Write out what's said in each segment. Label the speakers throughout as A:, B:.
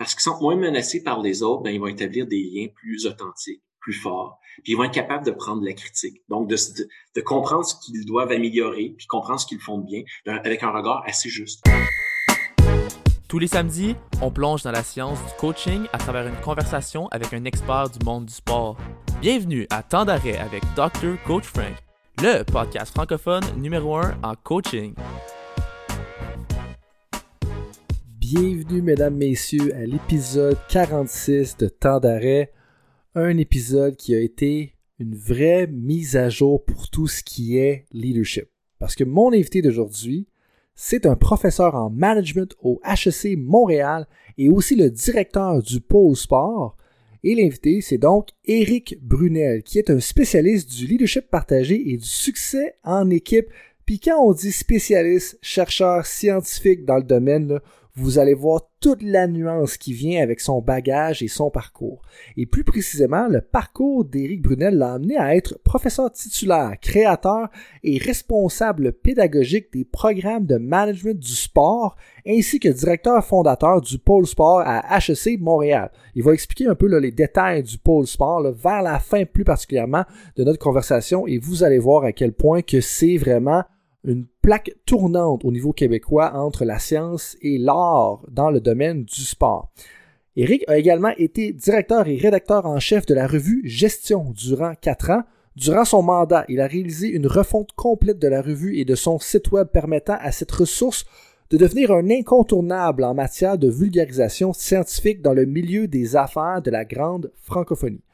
A: parce qu'ils sont moins menacés par les autres, ben, ils vont établir des liens plus authentiques, plus forts, puis ils vont être capables de prendre la critique. Donc, de, comprendre ce qu'ils doivent améliorer, puis comprendre ce qu'ils font de bien, avec un regard assez juste.
B: Tous les samedis, on plonge dans la science du coaching à travers une conversation avec un expert du monde du sport. Bienvenue à Temps d'arrêt avec Dr. Coach Frank, le podcast francophone numéro 1 en coaching.
C: Bienvenue, mesdames, messieurs, à l'épisode 46 de Temps d'arrêt. Un épisode qui a été une vraie mise à jour pour tout ce qui est leadership. Parce que mon invité d'aujourd'hui, c'est un professeur en management au HEC Montréal et aussi le directeur du pôle sport. Et l'invité, c'est donc Éric Brunel, qui est un spécialiste du leadership partagé et du succès en équipe. Puis quand on dit spécialiste, chercheur, scientifique dans le domaine, là, vous allez voir toute la nuance qui vient avec son bagage et son parcours. Et plus précisément, le parcours d'Éric Brunel l'a amené à être professeur titulaire, créateur et responsable pédagogique des programmes de management du sport, ainsi que directeur fondateur du pôle sport à HEC Montréal. Il va expliquer un peu les détails du pôle sport vers la fin plus particulièrement de notre conversation et vous allez voir à quel point que c'est vraiment une plaque tournante au niveau québécois entre la science et l'art dans le domaine du sport. Eric a également été directeur et rédacteur en chef de la revue Gestion durant quatre ans. Durant son mandat, il a réalisé une refonte complète de la revue et de son site web permettant à cette ressource de devenir un incontournable en matière de vulgarisation scientifique dans le milieu des affaires de la grande francophonie.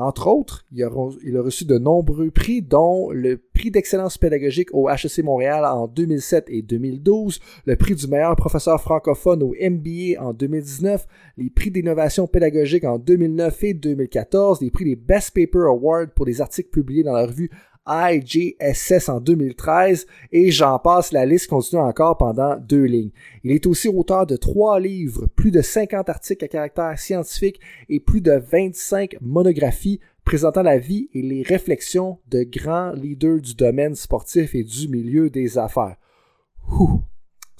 C: Entre autres, il a, reçu de nombreux prix, dont le prix d'excellence pédagogique au HEC Montréal en 2007 et 2012, le prix du meilleur professeur francophone au MBA en 2019, les prix d'innovation pédagogique en 2009 et 2014, les prix des Best Paper Awards pour les articles publiés dans la revue IJSS en 2013 et j'en passe, la liste continue encore pendant deux lignes. Il est aussi auteur de trois livres, plus de 50 articles à caractère scientifique et plus de 25 monographies présentant la vie et les réflexions de grands leaders du domaine sportif et du milieu des affaires.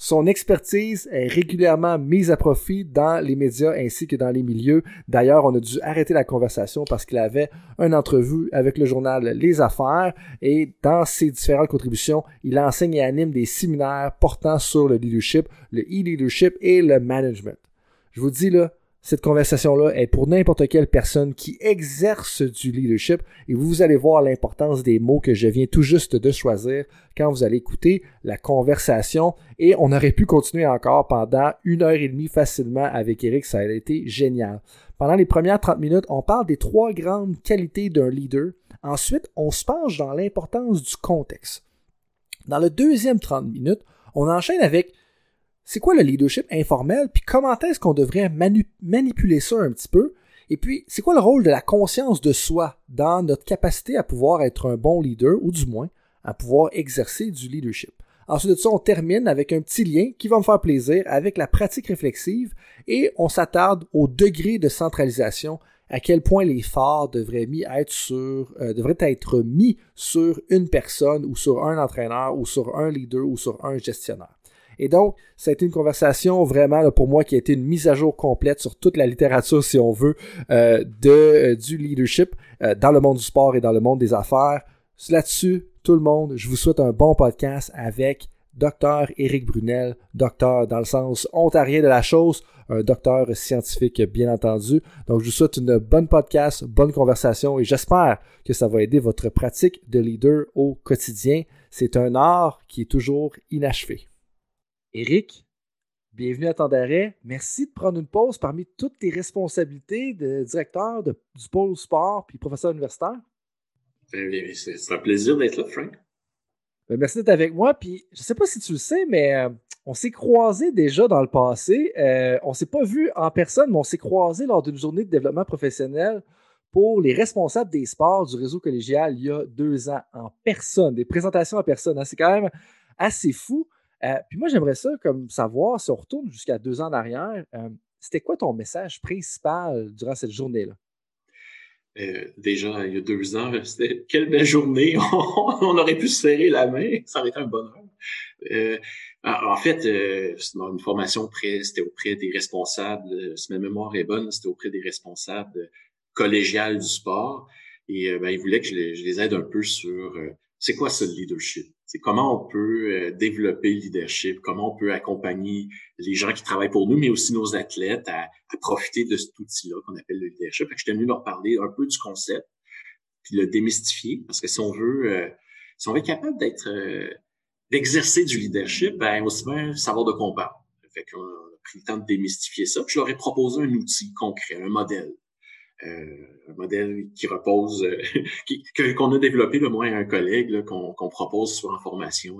C: Son expertise est régulièrement mise à profit dans les médias ainsi que dans les milieux. D'ailleurs, on a dû arrêter la conversation parce qu'il avait une entrevue avec le journal Les Affaires et dans ses différentes contributions, il enseigne et anime des séminaires portant sur le leadership, le e-leadership et le management. Je vous dis là, cette conversation-là est pour n'importe quelle personne qui exerce du leadership et vous allez voir l'importance des mots que je viens tout juste de choisir quand vous allez écouter la conversation et on aurait pu continuer encore pendant une heure et demie facilement avec Eric, ça a été génial. Pendant les premières 30 minutes, on parle des trois grandes qualités d'un leader. Ensuite, on se penche dans l'importance du contexte. Dans le deuxième 30 minutes, on enchaîne avec c'est quoi le leadership informel, puis comment est-ce qu'on devrait manipuler ça un petit peu, et puis c'est quoi le rôle de la conscience de soi dans notre capacité à pouvoir être un bon leader, ou du moins à pouvoir exercer du leadership? Ensuite de ça, on termine avec un petit lien qui va me faire plaisir avec la pratique réflexive et on s'attarde au degré de centralisation, à quel point les phares devraient, euh, devraient être mis sur une personne ou sur un entraîneur ou sur un leader ou sur un gestionnaire. Et donc, ça a été une conversation vraiment pour moi qui a été une mise à jour complète sur toute la littérature, si on veut, euh, de, euh, du leadership euh, dans le monde du sport et dans le monde des affaires. Là-dessus, tout le monde, je vous souhaite un bon podcast avec Dr. Éric Brunel, docteur dans le sens ontarien de la chose, un docteur scientifique bien entendu. Donc je vous souhaite une bonne podcast, bonne conversation et j'espère que ça va aider votre pratique de leader au quotidien. C'est un art qui est toujours inachevé. Éric, bienvenue à Temps d'arrêt. Merci de prendre une pause parmi toutes tes responsabilités de directeur du pôle sport puis professeur universitaire.
A: C'est un plaisir d'être là, Frank.
C: Ben, merci d'être avec moi. Puis, je ne sais pas si tu le sais, mais euh, on s'est croisés déjà dans le passé. Euh, on ne s'est pas vu en personne, mais on s'est croisés lors d'une journée de développement professionnel pour les responsables des sports du réseau collégial il y a deux ans en personne, des présentations en personne. Hein. C'est quand même assez fou. Euh, puis moi, j'aimerais ça comme savoir, si on retourne jusqu'à deux ans en arrière, euh, c'était quoi ton message principal durant cette journée-là?
A: Euh, déjà, il y a deux ans, c'était quelle belle journée. on aurait pu se serrer la main, ça aurait été un bonheur. En fait, euh, une formation auprès, c'était auprès des responsables, si ma mémoire est bonne, c'était auprès des responsables collégiales du sport. Et ben, ils voulaient que je les, aide un peu sur c'est quoi ce leadership? C'est comment on peut développer le leadership, comment on peut accompagner les gens qui travaillent pour nous, mais aussi nos athlètes à, profiter de cet outil-là qu'on appelle le leadership? Je venu leur parler un peu du concept, puis le démystifier, parce que si on veut, si on veut être capable d'être d'exercer du leadership, ben aussi bien savoir de quoi on parle. Fait qu'on a pris le temps de démystifier ça. Puis je leur ai proposé un outil concret, un modèle. Euh, un modèle qui repose, euh, qu'on a développé, le moi et un collègue, qu'on propose sur en formation,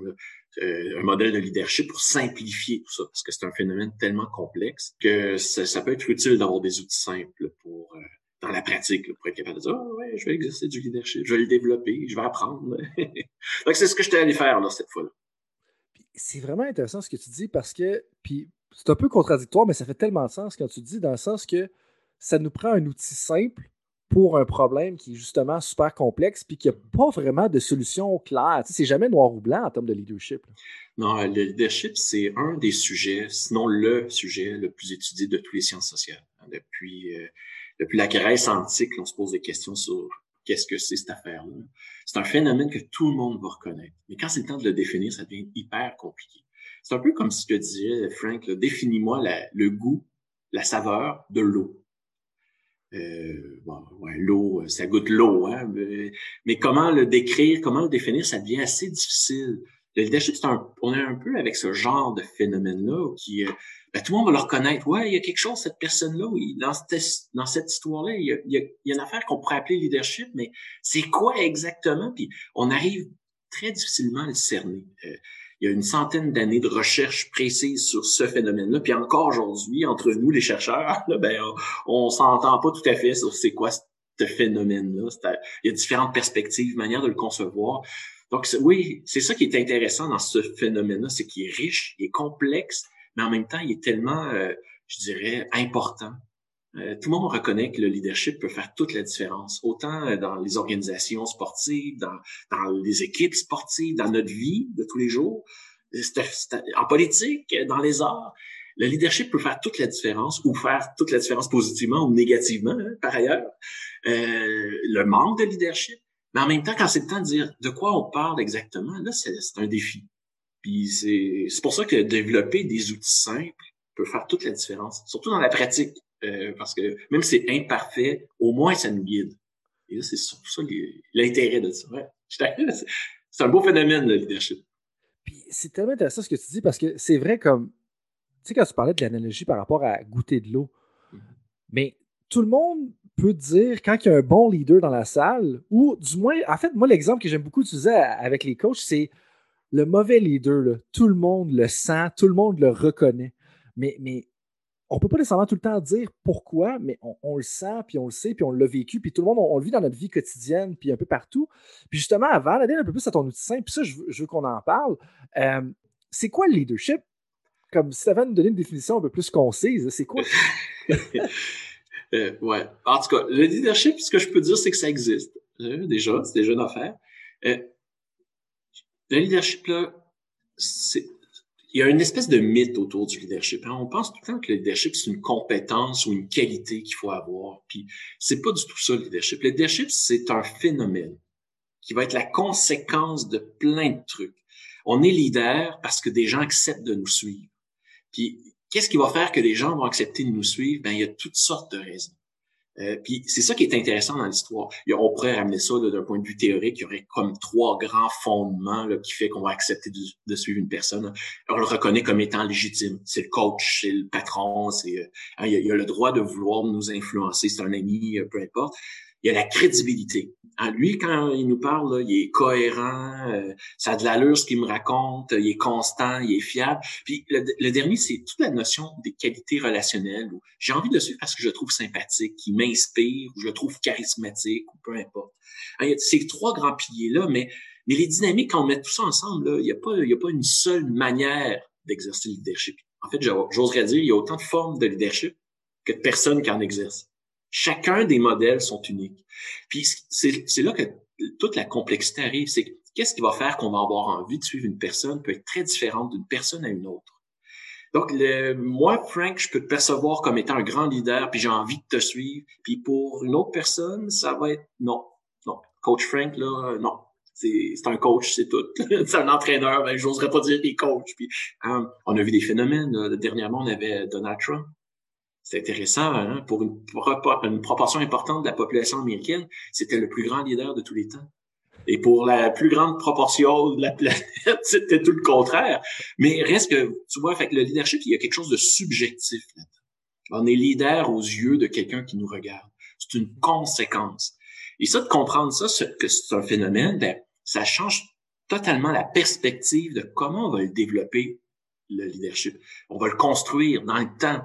A: euh, un modèle de leadership pour simplifier tout ça, parce que c'est un phénomène tellement complexe que ça, peut être utile d'avoir des outils simples pour dans la pratique, pour être capable de dire, ah ouais, je vais exercer du leadership, je vais le développer, je vais apprendre. Donc, c'est ce que je t'ai allé faire, là, cette fois-là.
C: C'est vraiment intéressant ce que tu dis parce que, puis c'est un peu contradictoire, mais ça fait tellement de sens quand tu dis, dans le sens que ça nous prend un outil simple pour un problème qui est justement super complexe puis qui n'a pas vraiment de solution claire. C'est jamais noir ou blanc en termes de leadership.
A: Non, le leadership, c'est un des sujets, sinon le sujet le plus étudié de toutes les sciences sociales. Depuis euh, depuis la Grèce antique, on se pose des questions sur qu'est-ce que c'est cette affaire-là. C'est un phénomène que tout le monde va reconnaître. Mais quand c'est le temps de le définir, ça devient hyper compliqué. C'est un peu comme si je te disais, Frank, définis-moi le goût, la saveur de l'eau. Euh, bon, ouais, l'eau, ça goûte l'eau, hein, mais, comment le décrire, comment le définir, ça devient assez difficile. Le leadership, c'est un, on est un peu avec ce genre de phénomène-là qui, euh, ben, tout le monde va le reconnaître. Ouais, il y a quelque chose, cette personne-là, dans cette, dans cette histoire-là, il y a, il, y a, une affaire qu'on pourrait appeler leadership, mais c'est quoi exactement? Puis on arrive très difficilement à le cerner. Euh, il y a une centaine d'années de recherche précise sur ce phénomène-là. Puis encore aujourd'hui, entre nous, les chercheurs, ben, on, on s'entend pas tout à fait sur c'est quoi ce phénomène-là. Il y a différentes perspectives, manières de le concevoir. Donc oui, c'est ça qui est intéressant dans ce phénomène-là, c'est qu'il est riche, il est complexe, mais en même temps, il est tellement, euh, je dirais, important. Euh, tout le monde reconnaît que le leadership peut faire toute la différence, autant euh, dans les organisations sportives, dans, dans les équipes sportives, dans notre vie de tous les jours, en politique, dans les arts. Le leadership peut faire toute la différence ou faire toute la différence positivement ou négativement, hein, par ailleurs. Euh, le manque de leadership. Mais en même temps, quand c'est le temps de dire de quoi on parle exactement, là, c'est un défi. Puis c'est pour ça que développer des outils simples peut faire toute la différence, surtout dans la pratique. Euh, parce que même si c'est imparfait, au moins ça nous guide. Et là, c'est surtout ça l'intérêt de ça. c'est un beau phénomène, le leadership.
C: Puis c'est tellement intéressant ce que tu dis parce que c'est vrai comme. Tu sais, quand tu parlais de l'analogie par rapport à goûter de l'eau, mm-hmm. mais tout le monde peut dire quand il y a un bon leader dans la salle, ou du moins, en fait, moi, l'exemple que j'aime beaucoup utiliser avec les coachs, c'est le mauvais leader, tout le monde le sent, tout le monde le reconnaît. Mais, mais on ne peut pas nécessairement tout le temps dire pourquoi, mais on, le sent, puis on le sait, puis on l'a vécu, puis tout le monde, on, le vit dans notre vie quotidienne, puis un peu partout. Puis justement, avant d'aller un peu plus à ton outil simple, puis ça, je veux, qu'on en parle. Euh, c'est quoi le leadership? Comme si tu avais nous donner une définition un peu plus concise, c'est quoi?
A: euh, ouais. En tout cas, le leadership, ce que je peux dire, c'est que ça existe. Euh, déjà, c'est déjà une affaire. Euh, le leadership, là, c'est, il y a une espèce de mythe autour du leadership. Hein. On pense tout le temps que le leadership, c'est une compétence ou une qualité qu'il faut avoir. Puis c'est pas du tout ça, le leadership. Le leadership, c'est un phénomène qui va être la conséquence de plein de trucs. On est leader parce que des gens acceptent de nous suivre. Puis qu'est-ce qui va faire que les gens vont accepter de nous suivre? Ben, il y a toutes sortes de raisons. Euh, puis c'est ça qui est intéressant dans l'histoire. On pourrait ramener ça d'un point de vue théorique. Il y aurait comme trois grands fondements là, qui fait qu'on va accepter de, suivre une personne. On le reconnaît comme étant légitime. C'est le coach, c'est le patron, c'est euh, hein, il, y a, le droit de vouloir nous influencer, c'est un ami, euh, peu importe il y a la crédibilité. Hein, lui, quand il nous parle, là, il est cohérent, euh, ça a de l'allure ce qu'il me raconte, il est constant, il est fiable. Puis le, dernier, c'est toute la notion des qualités relationnelles. J'ai envie de le suivre parce que je le trouve sympathique, qui m'inspire, ou je le trouve charismatique, ou peu importe. Hein, il y a ces trois grands piliers-là, mais, mais les dynamiques, quand on met tout ça ensemble, là, il n'y a, il y a pas une seule manière d'exercer le leadership. En fait, j'oserais dire, il y a autant de formes de leadership que de personnes qui en exercent. Chacun des modèles sont uniques. Puis c'est là que toute la complexité arrive, c'est qu'est-ce qui va faire qu'on va avoir envie de suivre une personne peut être très différente d'une personne à une autre. Donc, le, moi, Frank, je peux te percevoir comme étant un grand leader, puis j'ai envie de te suivre. Puis pour une autre personne, ça va être non, non. Coach Frank, là, non. C'est un coach, c'est tout. c'est un entraîneur, ben, j'oserais pas dire qu'il coach. Puis, hein, on a vu des phénomènes. Dernièrement, on avait Donald Trump. C'est intéressant, hein? pour une, proportion importante de la population américaine, c'était le plus grand leader de tous les temps. Et pour la plus grande proportion de la planète, c'était tout le contraire. Mais reste que, tu vois, fait que le leadership, il y a quelque chose de subjectif là On est leader aux yeux de quelqu'un qui nous regarde. C'est une conséquence. Et ça, de comprendre ça, que c'est un phénomène, ben, ça change totalement la perspective de comment on va le développer, le leadership. On va le construire dans le temps,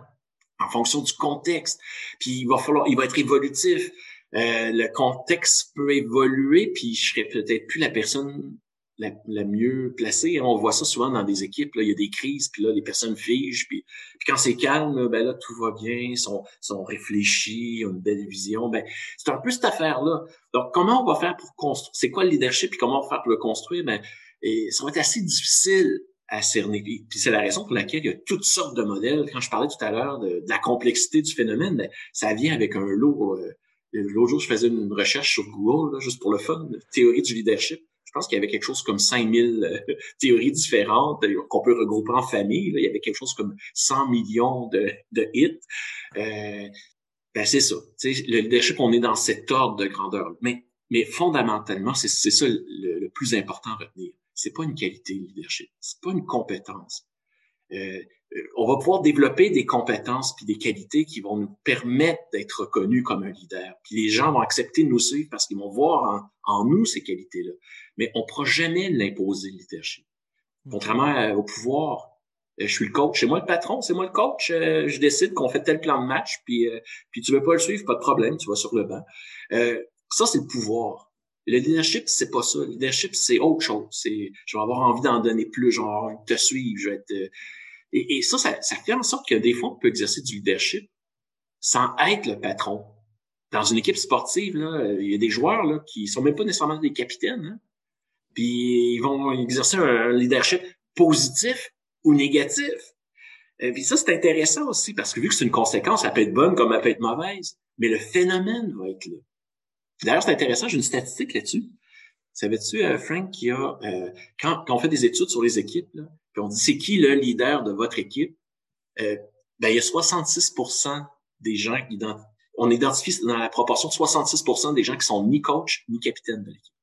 A: en fonction du contexte. Puis il va falloir, il va être évolutif. Euh, le contexte peut évoluer, puis je serais peut-être plus la personne la, mieux placée. On voit ça souvent dans des équipes. Là, il y a des crises, puis là, les personnes figent, puis, quand c'est calme, ben là, tout va bien, sont, sont réfléchis, ont une belle vision. Ben, c'est un peu cette affaire-là. Donc, comment on va faire pour construire? C'est quoi le leadership, puis comment on va faire pour le construire? Ben, et ça va être assez difficile à cerner. C'est la raison pour laquelle il y a toutes sortes de modèles. Quand je parlais tout à l'heure de, la complexité du phénomène, ben, ça vient avec un lot euh, L'autre jour, je faisais une recherche sur Google, juste pour le fun, théorie du leadership. Je pense qu'il y avait quelque chose comme 5000 euh, théories différentes euh, qu'on peut regrouper en famille. Il y avait quelque chose comme 100 millions de, de hits. Euh, ben c'est ça. le leadership, on est dans cet ordre de grandeur. Mais, mais fondamentalement, c'est ça le, plus important à retenir. C'est pas une qualité de leadership. C'est pas une compétence. Euh, euh, on va pouvoir développer des compétences puis des qualités qui vont nous permettre d'être reconnus comme un leader. Puis les gens vont accepter de nous suivre parce qu'ils vont voir en, nous ces qualités-là. Mais on ne pourra jamais l'imposer, le leadership. Contrairement au pouvoir, euh, je suis le coach, c'est moi le patron, c'est moi le coach, euh, je décide qu'on fait tel plan de match, puis, puis tu veux pas le suivre, pas de problème, tu vas sur le banc. ça, c'est le pouvoir. Le leadership, c'est pas ça. Le leadership, c'est autre chose. C'est, je vais avoir envie d'en donner plus, je vais avoir envie de te suivre, je vais être, et, ça, ça, fait en sorte que des fois, on peut exercer du leadership sans être le patron. Dans une équipe sportive, là, il y a des joueurs là, qui sont même pas nécessairement des capitaines. Hein. Puis ils vont exercer un leadership positif ou négatif. Et puis ça, c'est intéressant aussi, parce que vu que c'est une conséquence, elle peut être bonne comme elle peut être mauvaise, mais le phénomène va être là. D'ailleurs, c'est intéressant, j'ai une statistique là-dessus. Savais-tu, euh, Frank, qu'il y a, euh, quand, quand, on fait des études sur les équipes, là, puis on dit c'est qui le leader de votre équipe, euh, ben, il y a 66% des gens qui on identifie dans la proportion de 66% des gens qui sont ni coach ni capitaine de l'équipe.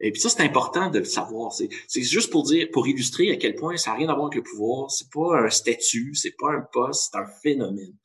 A: Et puis ça, c'est important de le savoir. C'est juste pour dire, pour illustrer à quel point ça n'a rien à voir avec le pouvoir. C'est pas un statut, c'est pas un poste, c'est un phénomène.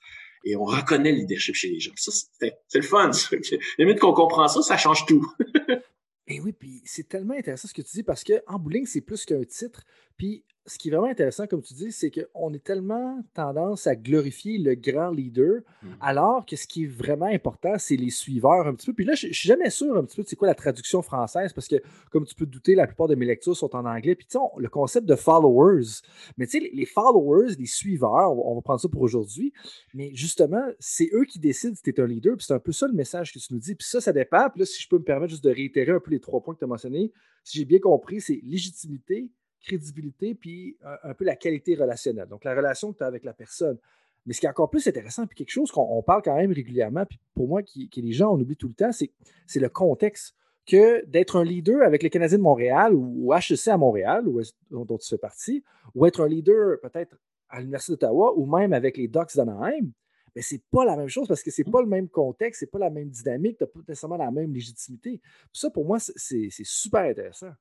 A: Et on reconnaît le leadership chez les gens. Ça, c'est le fun. Limite qu'on comprend ça, ça change tout.
C: Et oui, puis c'est tellement intéressant ce que tu dis parce qu'en bowling, c'est plus qu'un titre. Puis ce qui est vraiment intéressant, comme tu dis, c'est qu'on est tellement tendance à glorifier le grand leader, mmh. alors que ce qui est vraiment important, c'est les suiveurs un petit peu. Puis là, je, ne suis jamais sûr un petit peu de c'est quoi la traduction française, parce que, comme tu peux te douter, la plupart de mes lectures sont en anglais. Puis tu sais, le concept de followers, mais tu sais, les, followers, les suiveurs, on va, prendre ça pour aujourd'hui, mais justement, c'est eux qui décident si tu es un leader. Puis c'est un peu ça le message que tu nous dis. Puis ça, ça dépend. Puis là, si je peux me permettre juste de réitérer un peu les trois points que tu as mentionnés, si j'ai bien compris, c'est légitimité, crédibilité, puis un, peu la qualité relationnelle. Donc, la relation que tu as avec la personne. Mais ce qui est encore plus intéressant, puis quelque chose qu'on parle quand même régulièrement, puis pour moi, qui, les gens on oublie tout le temps, c'est le contexte. Que d'être un leader avec les Canadiens de Montréal ou, HEC à Montréal, dont tu fais partie, ou être un leader peut-être à l'Université d'Ottawa ou même avec les Ducks d'Anaheim, mais c'est pas la même chose parce que c'est pas le même contexte, c'est pas la même dynamique, tu n'as pas nécessairement la même légitimité. ça, pour moi, c'est super intéressant.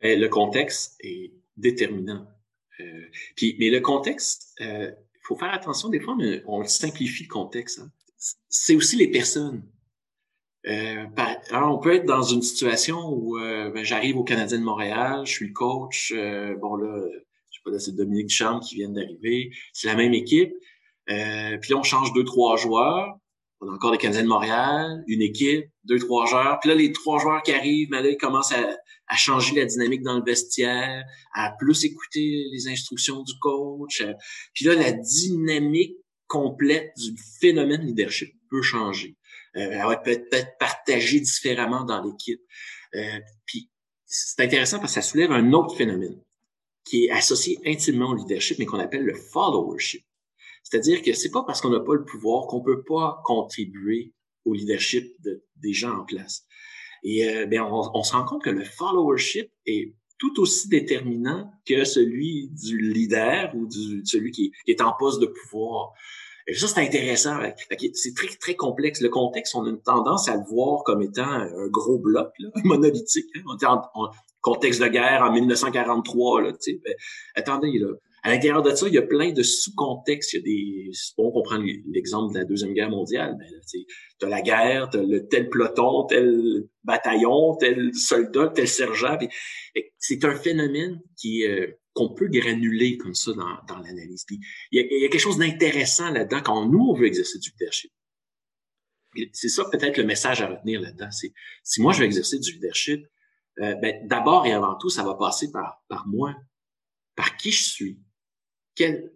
A: Le contexte est déterminant. Euh, puis, mais le contexte, il euh, faut faire attention. Des fois, on, simplifie le contexte. Hein. C'est aussi les personnes. Euh, alors, on peut être dans une situation où euh, ben, j'arrive au Canadien de Montréal, je suis le coach. Bon là, je sais pas, c'est Dominique Duchamp qui vient d'arriver. C'est la même équipe. puis là, on change deux, trois joueurs. On a encore les Canadiens de Montréal, une équipe, deux, trois joueurs. Puis là, les trois joueurs qui arrivent, ben là, ils commencent à, changer la dynamique dans le vestiaire, à plus écouter les instructions du coach. Puis là, la dynamique complète du phénomène leadership peut changer. Euh, elle va peut être partagée différemment dans l'équipe. Euh, puis c'est intéressant parce que ça soulève un autre phénomène qui est associé intimement au leadership, mais qu'on appelle le followership. C'est-à-dire que c'est pas parce qu'on n'a pas le pouvoir qu'on peut pas contribuer au leadership de, des gens en place. Et euh, bien, on, se rend compte que le followership est tout aussi déterminant que celui du leader ou du, celui qui, est en poste de pouvoir. Et ça, c'est intéressant. C'est très, très complexe. Le contexte, on a une tendance à le voir comme étant un gros bloc là, monolithique. On est en, contexte de guerre en 1943. Là, ben, attendez, là, à l'intérieur de ça, il y a plein de sous-contextes. Il y a des, bon, on prend l'exemple de la Deuxième Guerre mondiale, ben, tu as la guerre, tu le tel peloton, tel bataillon, tel soldat, tel sergent. C'est un phénomène qui euh, qu'on peut granuler comme ça dans, dans l'analyse. il y, y a quelque chose d'intéressant là-dedans quand nous, on veut exercer du leadership. C'est ça peut-être le message à retenir là-dedans. Si moi je veux exercer du leadership, euh, ben, d'abord et avant tout, ça va passer par, par moi, par qui je suis,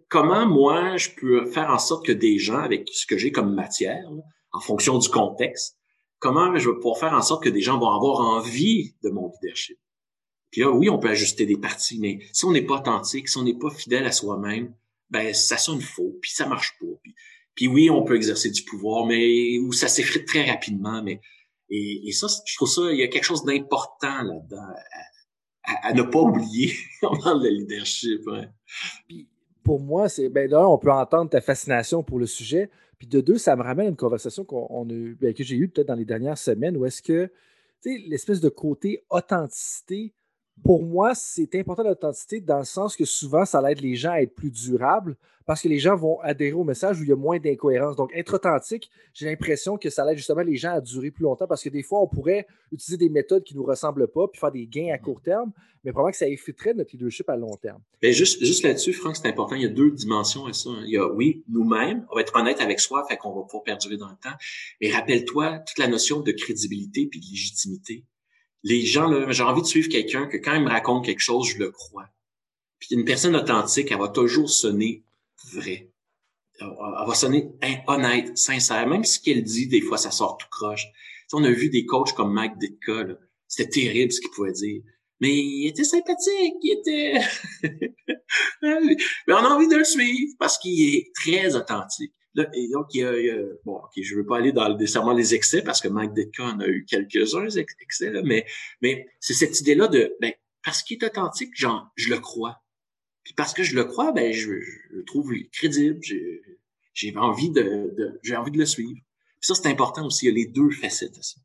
A: comment moi je peux faire en sorte que des gens avec ce que j'ai comme matière, en fonction du contexte, comment je vais pouvoir faire en sorte que des gens vont avoir envie de mon leadership? Puis là, oui, on peut ajuster des parties, mais si on n'est pas authentique, si on n'est pas fidèle à soi-même, ben ça sonne faux, puis ça marche pas. Puis, oui, on peut exercer du pouvoir, mais où ça s'effrite très rapidement, mais et, ça, je trouve ça, il y a quelque chose d'important là-dedans à, ne pas oublier dans le leadership.
C: Puis pour moi, c'est ben d'un, on peut entendre ta fascination pour le sujet, puis de deux, ça me ramène à une conversation qu'on ben, que j'ai eue peut-être dans les dernières semaines, où est-ce que l'espèce de côté authenticité pour moi, c'est important l'authenticité dans le sens que souvent, ça aide les gens à être plus durables parce que les gens vont adhérer au message où il y a moins d'incohérence. Donc, être authentique, j'ai l'impression que ça aide justement les gens à durer plus longtemps parce que des fois, on pourrait utiliser des méthodes qui ne nous ressemblent pas puis faire des gains à court terme, mais probablement que ça effectuerait notre leadership à long terme.
A: Mais juste, juste là-dessus, Franck, c'est important. Il y a deux dimensions à ça. Il y a, oui, nous-mêmes, on va être honnête avec soi, fait qu'on va pouvoir perdurer dans le temps. Mais rappelle-toi toute la notion de crédibilité puis de légitimité les gens, j'ai envie de suivre quelqu'un que quand il me raconte quelque chose, je le crois. Puis une personne authentique, elle va toujours sonner vrai. Elle va sonner honnête, sincère. Même ce qu'elle dit, des fois, ça sort tout croche. on a vu des coachs comme Mike Ditka, c'était terrible ce qu'il pouvait dire. Mais il était sympathique, il était... Mais on a envie de le suivre parce qu'il est très authentique et donc, il y, a, bon, ok, je veux pas aller dans nécessairement les excès parce que Mike Ditka en a eu quelques-uns excès, là, mais, mais c'est cette idée-là de, ben, parce qu'il est authentique, je le crois. Puis parce que je le crois, ben, je, le trouve crédible, j'ai envie de, j'ai envie de le suivre. Puis ça, c'est important aussi, il y a les deux facettes à ça.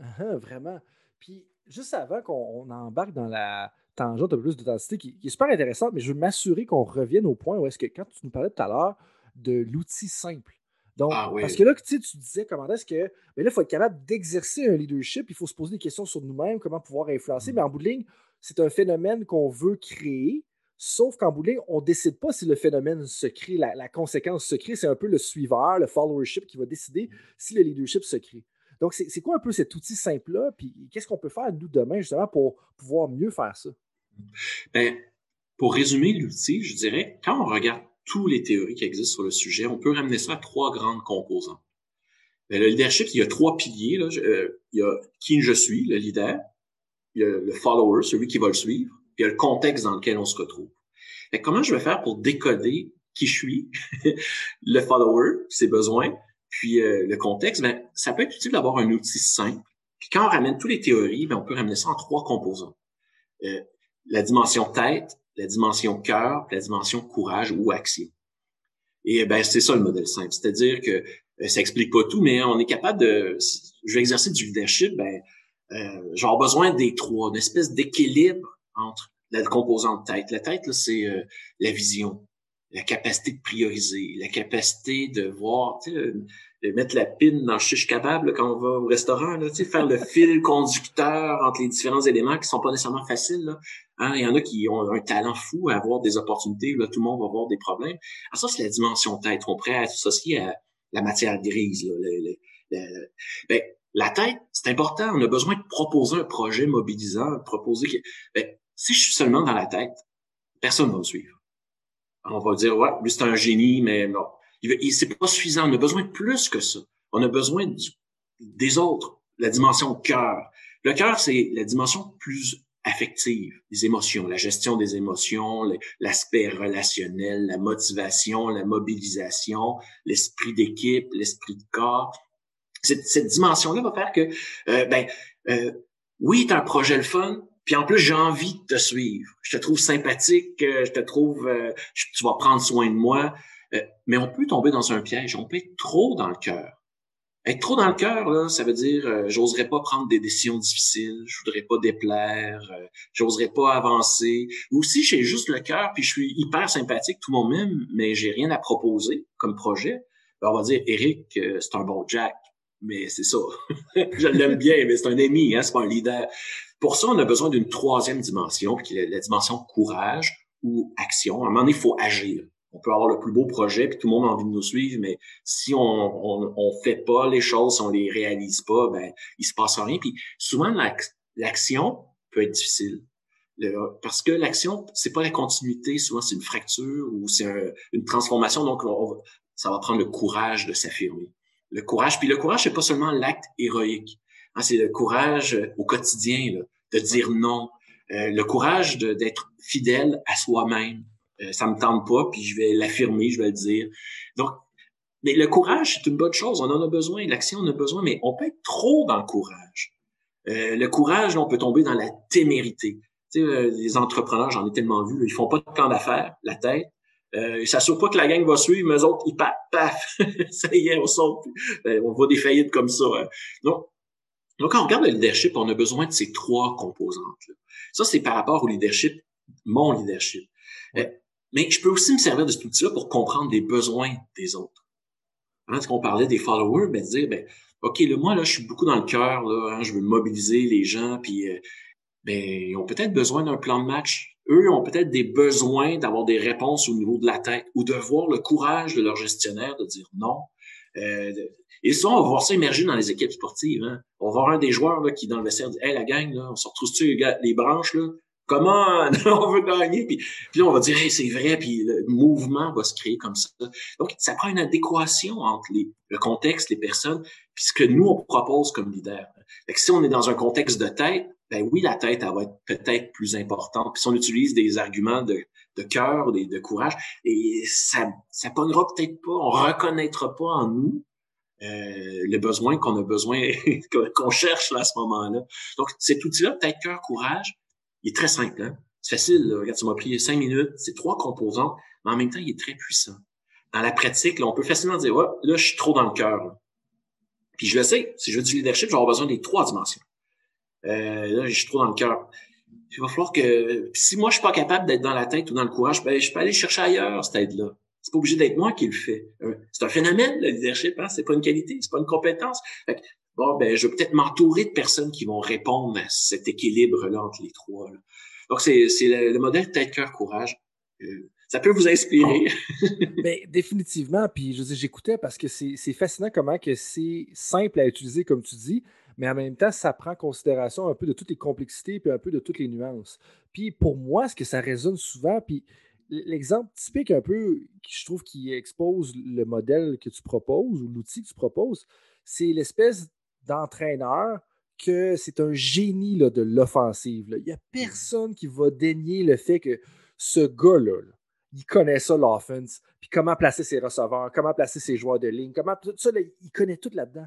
C: Uh vraiment. Puis, juste avant qu'on embarque dans la tangente un peu plus d'authenticité, qui, est super intéressante, mais je veux m'assurer qu'on revienne au point où est-ce que, quand tu nous parlais tout à l'heure, de l'outil simple. Donc, ah parce que là, tu disais comment est-ce que. Mais là, il faut être capable d'exercer un leadership, il faut se poser des questions sur nous-mêmes, comment pouvoir influencer. Mm. Mais en bout de ligne, c'est un phénomène qu'on veut créer, sauf qu'en bout de ligne, on ne décide pas si le phénomène se crée, la, conséquence se crée. C'est un peu le suiveur, le followership qui va décider si le leadership se crée. Donc, c'est quoi un peu cet outil simple-là? Puis qu'est-ce qu'on peut faire, nous, demain, justement, pour pouvoir mieux faire ça?
A: Bien, pour résumer l'outil, je dirais, quand on regarde toutes les théories qui existent sur le sujet, on peut ramener ça à trois grandes composantes. Mais le leadership, il y a trois piliers. Là. Euh, il y a qui je suis, le leader. Il y a le follower, celui qui va le suivre. Puis il y a le contexte dans lequel on se retrouve. Et comment je vais faire pour décoder qui je suis, le follower, ses besoins, puis euh, le contexte? Ben, ça peut être utile d'avoir un outil simple. Puis quand on ramène toutes les théories, ben, on peut ramener ça en trois composants. Euh, la dimension tête, la dimension cœur, la dimension courage ou action. Et ben c'est ça le modèle simple, c'est-à-dire que euh, ça explique pas tout, mais on est capable de. Je vais exercer du leadership, ben euh, j'ai besoin des trois, une espèce d'équilibre entre la composante tête. La tête, c'est euh, la vision, la capacité de prioriser, la capacité de voir, de mettre la pine dans le chiche capable quand on va au restaurant, là, tu sais, faire le fil conducteur entre les différents éléments qui sont pas nécessairement faciles. Là. Hein, il y en a qui ont un talent fou à avoir des opportunités, là, tout le monde va avoir des problèmes. Alors ah, ça, c'est la dimension tête. On pourrait associer à la matière grise. Là, ben, la tête, c'est important. On a besoin de proposer un projet mobilisant, de proposer ben, si je suis seulement dans la tête, personne ne va me suivre. On va dire, ouais, lui, c'est un génie, mais non c'est pas suffisant. On a besoin de plus que ça. On a besoin des autres, la dimension cœur. Le cœur, c'est la dimension plus affective, les émotions, la gestion des émotions, l'aspect relationnel, la motivation, la mobilisation, l'esprit d'équipe, l'esprit de corps. Cette, cette dimension-là va faire que, euh, ben, euh, oui, tu un projet le fun, puis en plus, j'ai envie de te suivre. Je te trouve sympathique, euh, je te trouve, euh, tu vas prendre soin de moi. Mais on peut tomber dans un piège, on peut être trop dans le cœur. Être trop dans le cœur, là, ça veut dire euh, j'oserais pas prendre des décisions difficiles, je voudrais pas déplaire, euh, j'oserais pas avancer. Ou si j'ai juste le cœur puis je suis hyper sympathique, tout le monde m'aime, mais j'ai rien à proposer comme projet, ben on va dire Eric, euh, c'est un bon Jack, mais c'est ça. je l'aime bien, mais c'est un ami, hein, c'est pas un leader. Pour ça, on a besoin d'une troisième dimension, qui est la dimension courage ou action. À un moment donné, il faut agir on peut avoir le plus beau projet, puis tout le monde a envie de nous suivre, mais si on on, on fait pas les choses, si on les réalise pas, ben il se passe rien. Puis souvent l'action peut être difficile. parce que l'action, c'est pas la continuité, souvent c'est une fracture ou c'est une transformation. Donc, ça va prendre le courage de s'affirmer. Le courage, puis le courage, c'est pas seulement l'acte héroïque. Hein, c'est le courage au quotidien, de dire non. Euh, le courage d'être fidèle à soi-même euh, ça me tente pas, puis je vais l'affirmer, je vais le dire. Donc, mais le courage, c'est une bonne chose. On en a besoin. L'action, on a besoin, mais on peut être trop dans le courage. Euh, le courage, on peut tomber dans la témérité. Tu sais, euh, les entrepreneurs, j'en ai tellement vu, ils font pas de plan d'affaires, la tête. Euh, ils s'assurent pas que la gang va suivre, mais eux autres, ils paf, paf, ça y est, on saute. Euh, on voit des faillites comme ça. Hein. Donc, donc, quand on regarde le leadership, on a besoin de ces trois composantes. -là. Ça, c'est par rapport au leadership, mon leadership. Mais je peux aussi me servir de cet outil-là pour comprendre les besoins des autres. Hein, qu'on parlait des followers, ben dire, ben, OK, là, moi, là, je suis beaucoup dans le cœur, là, hein, je veux mobiliser les gens, puis euh, ben, ils ont peut-être besoin d'un plan de match. Eux ont peut-être des besoins d'avoir des réponses au niveau de la tête ou de voir le courage de leur gestionnaire de dire non. Euh, et ça, on va voir ça émerger dans les équipes sportives. Hein. On va voir un des joueurs là, qui, dans le vestiaire, dit Hey, la gang, là, on se retrouve-tu les branches, là? Comment on veut gagner? Puis, puis là, on va dire, hey, c'est vrai, puis le mouvement va se créer comme ça. Donc, ça prend une adéquation entre les, le contexte, les personnes, puis ce que nous, on propose comme leader. Fait que si on est dans un contexte de tête, ben oui, la tête, elle va être peut-être plus importante. Puis si on utilise des arguments de, de cœur, de, de courage, et ça, ça pognera peut-être pas, on reconnaîtra pas en nous euh, le besoin qu'on a besoin, qu'on cherche là, à ce moment-là. Donc, cet outil-là, tête, cœur, courage, il est très simple. Hein? C'est facile. Regarde, ça m'a pris cinq minutes. C'est trois composants, mais en même temps, il est très puissant. Dans la pratique, là, on peut facilement dire, ouais, là, je suis trop dans le cœur. Puis je le sais, si je veux du leadership, avoir besoin des trois dimensions. Euh, là, je suis trop dans le cœur. Il va falloir que, si moi, je suis pas capable d'être dans la tête ou dans le courage, ben, je peux aller chercher ailleurs cette aide-là. C'est pas obligé d'être moi qui le fais. Euh, c'est un phénomène, le leadership, hein? C'est pas une qualité, c'est pas une compétence. Fait bon, ben, je vais peut-être m'entourer de personnes qui vont répondre à cet équilibre-là entre les trois. Donc, c'est, c'est le, modèle tête, cœur, courage. Euh, ça peut vous inspirer.
C: ben, définitivement. Puis, je dis, j'écoutais parce que c'est, c'est fascinant comment que c'est simple à utiliser, comme tu dis, mais en même temps, ça prend en considération un peu de toutes les complexités puis un peu de toutes les nuances. Puis, pour moi, ce que ça résonne souvent, puis l'exemple typique un peu, je trouve, qui expose le modèle que tu proposes ou l'outil que tu proposes, c'est l'espèce d'entraîneur que c'est un génie là, de l'offensive. Il n'y a personne qui va dénier le fait que ce gars-là, il connaît ça, l'offense, puis comment placer ses receveurs, comment placer ses joueurs de ligne, comment tout ça, il connaît tout là-dedans.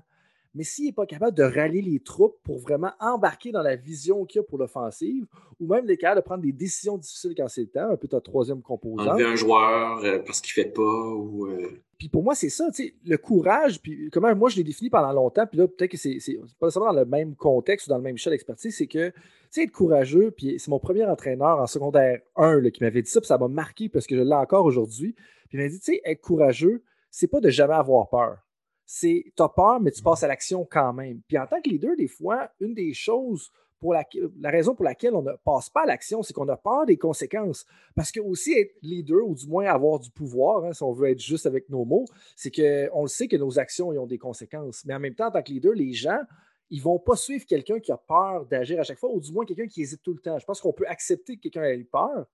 C: Mais s'il n'est pas capable de rallier les troupes pour vraiment embarquer dans la vision qu'il a pour l'offensive, ou même les capable de prendre des décisions difficiles quand c'est le temps, un peu ta troisième composante.
A: Enlever un joueur euh, parce qu'il ne fait pas ou. Euh,
C: puis pour moi, c'est ça, tu sais, le courage, puis comment moi je l'ai défini pendant longtemps, puis là, peut-être que c'est pas nécessairement dans le même contexte ou dans le même champ d'expertise, c'est que, tu sais, être courageux, puis c'est mon premier entraîneur en secondaire 1 qui m'avait dit ça, puis ça m'a marqué parce que je l'ai encore aujourd'hui. Puis il m'a dit, tu sais, être courageux, c'est pas de jamais avoir peur c'est tu as peur, mais tu passes à l'action quand même. Puis en tant que leader, des fois, une des choses pour la, raison pour laquelle on ne passe pas à l'action, c'est qu'on a peur des conséquences. Parce que aussi être leader, ou du moins avoir du pouvoir, hein, si on veut être juste avec nos mots, c'est qu'on le sait que nos actions ont des conséquences. Mais en même temps, en tant que leader, les gens, ils ne vont pas suivre quelqu'un qui a peur d'agir à chaque fois, ou du moins quelqu'un qui hésite tout le temps. Je pense qu'on peut accepter que quelqu'un ait peur,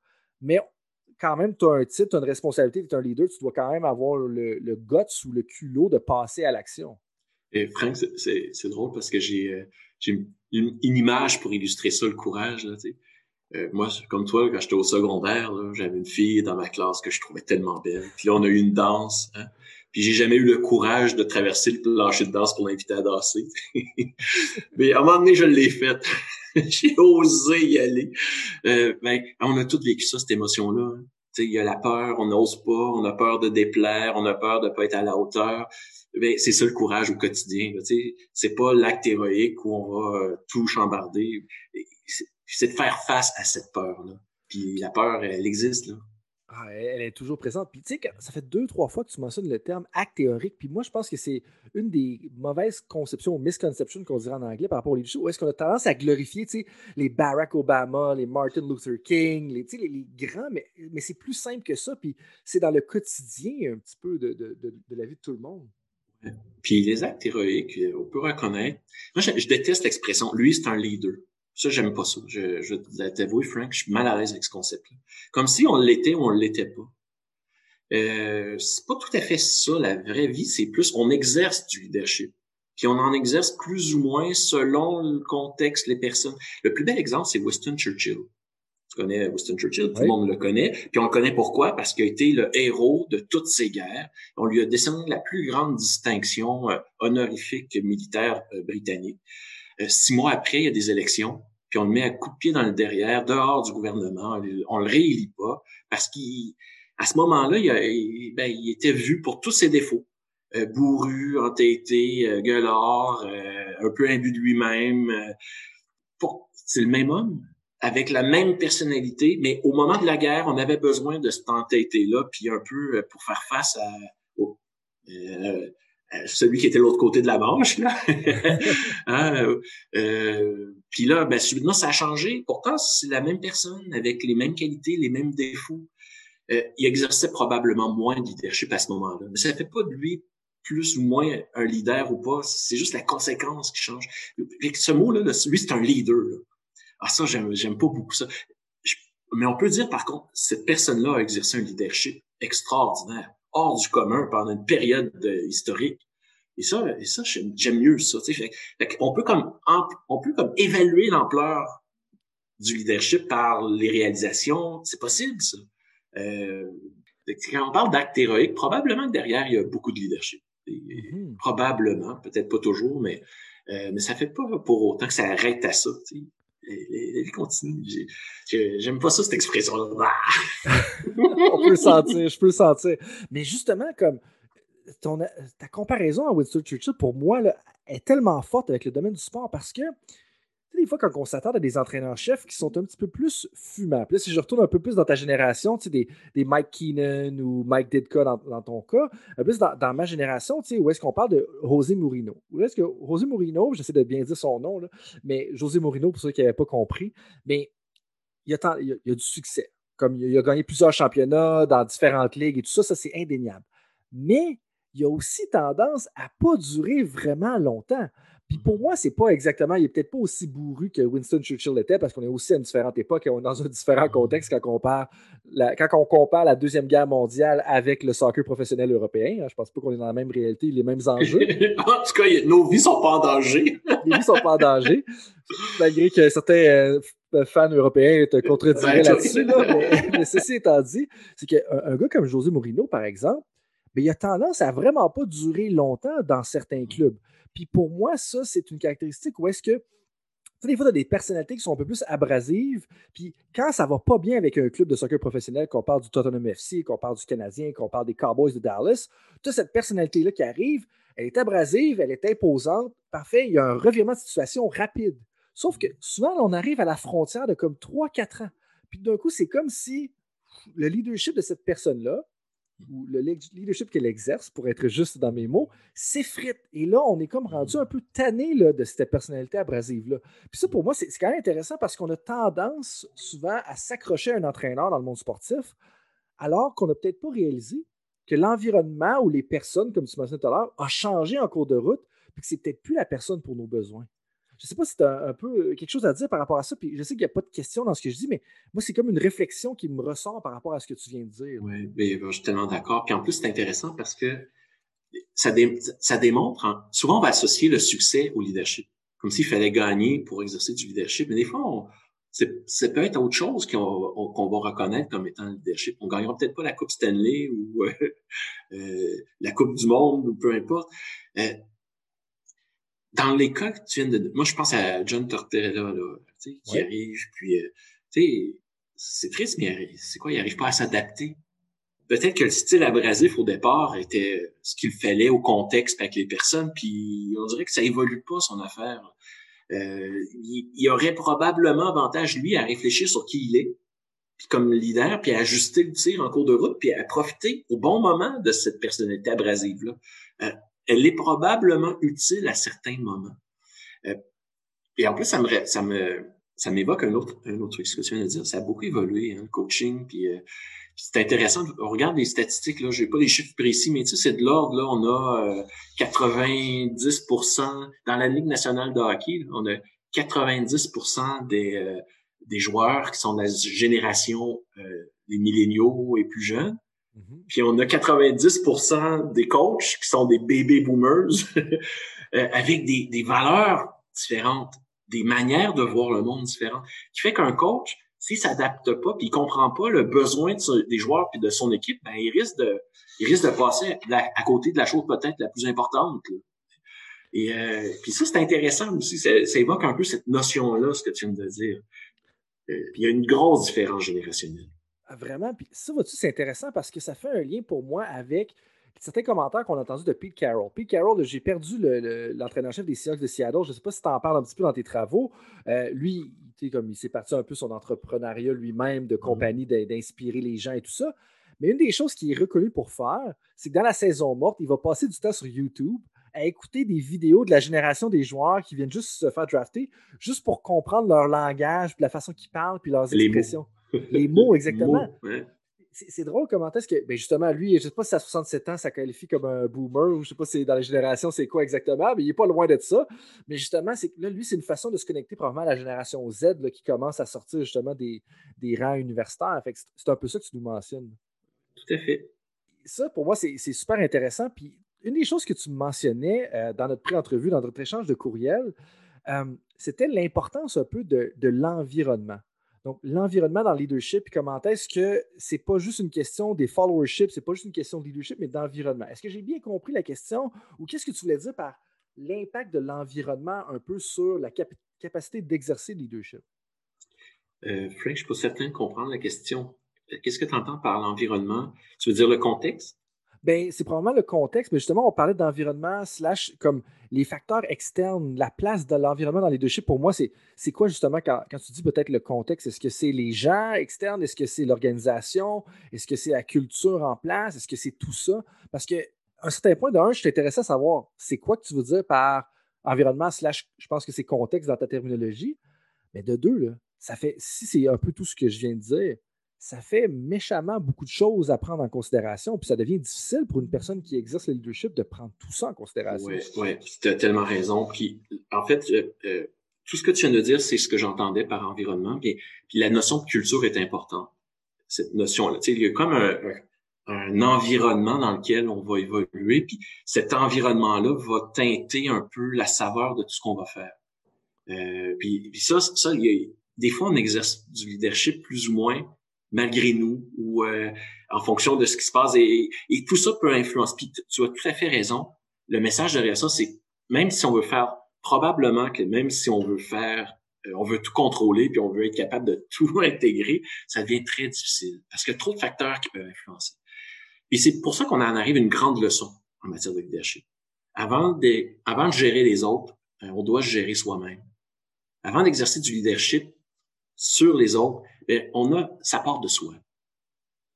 C: mais quand même, tu as un titre, tu as une responsabilité, tu es un leader, tu dois quand même avoir le, le guts ou le culot de passer à l'action.
A: Et Frank, c'est drôle parce que j'ai euh, une, une, image pour illustrer ça, le courage. Là, Euh, moi, comme toi, quand j'étais au secondaire, j'avais une fille dans ma classe que je trouvais tellement belle. Puis là, on a eu une danse. Hein? Puis j'ai jamais eu le courage de traverser le plancher de danse pour l'inviter à danser. Mais à un moment donné, je l'ai fait. j'ai osé y aller. Euh, ben, on a tous vécu ça, cette émotion-là. Hein. Il y a la peur, on n'ose pas, on a peur de déplaire, on a peur de pas être à la hauteur. Ben, c'est ça le courage au quotidien. C'est pas l'acte héroïque où on va euh, tout chambarder. C'est de faire face à cette peur-là. Puis la peur, elle existe. Là.
C: Ah, elle est toujours présente. Puis tu sais, ça fait deux, trois fois que tu mentionnes le terme acte théorique. Puis moi, je pense que c'est une des mauvaises conceptions, misconceptions qu'on dirait en anglais par rapport au leadership, où est-ce qu'on a tendance à glorifier les Barack Obama, les Martin Luther King, les, les, les grands, mais, mais c'est plus simple que ça. Puis c'est dans le quotidien un petit peu de, la vie de tout le monde.
A: Puis les actes héroïques, on peut reconnaître. Moi, je déteste l'expression lui, c'est un leader. Ça, j'aime pas ça. Je, je vais t'avouer, Frank, je suis mal à l'aise avec ce concept-là. Comme si on l'était ou on l'était pas. Euh, c'est pas tout à fait ça, la vraie vie. C'est plus, on exerce du leadership. Puis on en exerce plus ou moins selon le contexte, les personnes. Le plus bel exemple, c'est Winston Churchill. Tu connais Winston Churchill, tout le monde le connaît. Puis on le connaît pourquoi? Parce qu'il a été le héros de toutes ces guerres. On lui a décerné la plus grande distinction euh, honorifique militaire euh, britannique. Euh, six mois après, il y a des élections, puis on le met à coup de pied dans le derrière, dehors du gouvernement. On le réélit pas parce qu'à ce moment-là, il, ben, il était vu pour tous ses défauts. Euh, bourru, entêté, euh, gueulard, un peu imbu de lui-même. c'est le même homme, avec la même personnalité, mais au moment de la guerre, on avait besoin de cet entêté-là, puis un peu pour faire face à, euh, celui qui était de l'autre côté de la branche. Là. hein, euh, puis là, ben, subitement, ça a changé. Pourtant, c'est la même personne avec les mêmes qualités, les mêmes défauts. Euh, il exerçait probablement moins de leadership à ce moment-là. Mais ça fait pas de lui plus ou moins un leader ou pas. C'est juste la conséquence qui change. ce mot-là, lui, c'est un leader. Là. Ah, ça, j'aime, j'aime pas beaucoup ça. mais on peut dire, par contre, cette personne-là a exercé un leadership extraordinaire hors du commun pendant une période historique. Et ça, et ça j'aime mieux ça. on peut comme on peut comme évaluer l'ampleur du leadership par les réalisations. C'est possible ça. Euh, quand on parle d'actes héroïques, probablement que derrière il y a beaucoup de leadership. Mm-hmm. Probablement, peut-être pas toujours, mais euh, mais ça fait pas pour autant que ça arrête à ça. La vie continue. J'aime pas ça, cette expression-là.
C: On peut le sentir, je peux le sentir. Mais justement, comme ta comparaison à Winston Churchill, pour moi, là, est tellement forte avec le domaine du sport parce que des fois, quand on s'attend à des entraîneurs-chefs qui sont un petit peu plus fumants, là, si je retourne un peu plus dans ta génération, tu sais, des, des Mike Keenan ou Mike Ditka dans, ton cas, un plus dans, ma génération, tu sais, où est-ce qu'on parle de José Mourinho? Où est-ce que José Mourinho, j'essaie de bien dire son nom, là, mais José Mourinho, pour ceux qui n'avaient pas compris, mais il a, a, du succès. Comme il a gagné plusieurs championnats dans différentes ligues et tout ça, ça c'est indéniable. Mais il a aussi tendance à ne pas durer vraiment longtemps. Puis pour moi, c'est pas exactement, il est peut-être pas aussi bourru que Winston Churchill était, parce qu'on est aussi à une différente époque et on est dans un différent contexte quand on, compare la, quand on compare la Deuxième Guerre mondiale avec le soccer professionnel européen. Je pense pas qu'on est dans la même réalité, les mêmes enjeux.
A: en tout cas, nos vies sont pas en danger.
C: nos vies sont pas en danger. Malgré que certains euh, fans européens te contrediraient là-dessus. mais, ceci étant dit, c'est qu'un un gars comme José Mourinho, par exemple, mais il a tendance à vraiment pas durer longtemps dans certains clubs. Puis pour moi, ça, c'est une caractéristique où est-ce que des fois, tu as des personnalités qui sont un peu plus abrasives. Puis quand ça va pas bien avec un club de soccer professionnel, qu'on parle du Tottenham FC, qu'on parle du Canadien, qu'on parle des Cowboys de Dallas, tu as cette personnalité-là qui arrive, elle est abrasive, elle est imposante. Parfait, il y a un revirement de situation rapide. Sauf que souvent, on arrive à la frontière de comme 3-4 ans. Puis d'un coup, c'est comme si le leadership de cette personne-là, ou le leadership qu'elle exerce, pour être juste dans mes mots, s'effrite. Et là, on est comme rendu un peu tanné là, de cette personnalité abrasive-là. Puis ça, pour moi, c'est quand même intéressant parce qu'on a tendance souvent à s'accrocher à un entraîneur dans le monde sportif, alors qu'on n'a peut-être pas réalisé que l'environnement ou les personnes, comme tu mentionnais tout à l'heure, a changé en cours de route, puis que c'est peut-être plus la personne pour nos besoins. Je ne sais pas si tu as un peu euh, quelque chose à dire par rapport à ça. Puis je sais qu'il n'y a pas de question dans ce que je dis, mais moi, c'est comme une réflexion qui me ressort par rapport à ce que tu viens de dire.
A: Oui, mais je suis tellement d'accord. Puis en plus, c'est intéressant parce que ça, ça démontre, hein, souvent on va associer le succès au leadership, comme s'il fallait gagner pour exercer du leadership. Mais des fois, c'est peut être autre chose qu'on va reconnaître comme étant le leadership. On gagnera peut-être pas la Coupe Stanley ou euh, euh, la Coupe du Monde ou peu importe. Dans les cas que tu viens de... Moi, je pense à John Tortorella, là, qui arrive, puis... tu sais, c'est triste, mais c'est quoi? Il arrive pas à s'adapter. Peut-être que le style abrasif au départ était ce qu'il fallait au contexte avec les personnes, puis on dirait que ça évolue pas son affaire. Euh, il, y aurait probablement avantage, lui, à réfléchir sur qui il est, puis comme leader, puis à ajuster le tir en cours de route, puis à profiter au bon moment de cette personnalité abrasive-là. Euh, elle est probablement utile à certains moments. Euh, et en plus, ça me, ça me, ça m'évoque un autre, un autre truc, ce que tu viens de dire. Ça a beaucoup évolué, hein, le coaching, puis euh, c'est intéressant. On regarde les statistiques, là, j'ai pas les chiffres précis, mais tu sais, c'est de l'ordre, là, on a 90% euh, dans la Ligue nationale de hockey, on a 90 des, euh, des joueurs qui sont de la génération euh, des milléniaux et plus jeunes. Mm-hmm. Puis on a 90% des coachs qui sont des baby boomers avec des, des valeurs différentes, des manières de voir le monde différentes, qui fait qu'un coach, s'il s'adapte pas puis il comprend pas le besoin des joueurs puis de son équipe, ben il risque de il risque de passer à, côté de la chose peut-être la plus importante. Et euh, puis ça c'est intéressant aussi, ça, évoque un peu cette notion là ce que tu viens de dire. Euh, il y a une grosse différence générationnelle.
C: Vraiment, puis ça va-tu c'est intéressant parce que ça fait un lien pour moi avec certains commentaires qu'on a entendus de Pete Carroll. Pete Carroll, j'ai perdu l'entraîneur-chef des Seahawks de Seattle. Je ne sais pas si tu en parles un petit peu dans tes travaux. Euh, lui, comme il s'est parti un peu son entrepreneuriat lui-même de mhm. compagnie, d'inspirer les gens et tout ça. Mais une des choses qu'il est reconnu pour faire, c'est que dans la saison morte, il va passer du temps sur YouTube à écouter des vidéos de la génération des joueurs qui viennent juste se faire drafter, juste pour comprendre leur langage, la façon qu'ils parlent, puis leurs expressions. Les mots, exactement c'est drôle comment est-ce que, ben justement, lui, je sais pas si à 67 ans, ça qualifie comme un boomer, ou je sais pas si dans les générations, c'est quoi exactement, mais il est pas loin de ça. Mais justement, c'est là, lui, c'est une façon de se connecter probablement à la génération Z qui commence à sortir justement des, rangs universitaires. c'est un peu ça que tu nous mentionnes.
A: Tout à fait.
C: Ça, pour moi, c'est super intéressant. Puis une des choses que tu mentionnais euh, dans notre pré-entrevue, dans notre échange de courriel, euh, c'était l'importance un peu de l'environnement. Donc, l'environnement dans le leadership, comment est-ce que c'est pas juste une question des followership, c'est pas juste une question de leadership, mais d'environnement. Est-ce que j'ai bien compris la question ou qu'est-ce que tu voulais dire par l'impact de l'environnement un peu sur la capacité d'exercer le leadership?
A: Euh, Frank, je suis pas certain de comprendre la question. Qu'est-ce que tu entends par l'environnement? Tu veux dire le contexte?
C: Ben, c'est probablement le contexte, mais justement, on parlait d'environnement slash comme les facteurs externes, la place de l'environnement dans les deux chiffres. Pour moi, c'est quoi justement quand, tu dis peut-être le contexte? Est-ce que c'est les gens externes? Est-ce que c'est l'organisation? Est-ce que c'est la culture en place? Est-ce que c'est tout ça? Parce que un certain point, d'un, je intéressé à savoir c'est quoi que tu veux dire par environnement slash, je pense que c'est contexte dans ta terminologie. Mais de deux, là, ça fait, si c'est un peu tout ce que je viens de dire, ça fait méchamment beaucoup de choses à prendre en considération, puis ça devient difficile pour une personne qui exerce le leadership de prendre tout ça en considération.
A: Oui, ouais, tu as tellement raison. Puis, en fait, euh, tout ce que tu viens de dire, c'est ce que j'entendais par environnement. Puis, puis, la notion de culture est importante. Cette notion-là. Tu sais, il y a comme un, un, environnement dans lequel on va évoluer, puis cet environnement-là va teinter un peu la saveur de tout ce qu'on va faire. Euh, puis, puis ça, ça il y a, des fois, on exerce du leadership plus ou moins malgré nous ou euh, en fonction de ce qui se passe et, tout ça peut influencer. Puis tu as tout à fait raison. Le message derrière ça, c'est même si on veut faire probablement que même si on veut faire euh, on veut tout contrôler puis on veut être capable de tout intégrer, ça devient très difficile parce qu'il y a trop de facteurs qui peuvent influencer. Et c'est pour ça qu'on en arrive à une grande leçon en matière de leadership. Avant de, avant de gérer les autres, euh, on doit gérer soi-même. Avant d'exercer du leadership sur les autres, ben, on a, ça part de soi.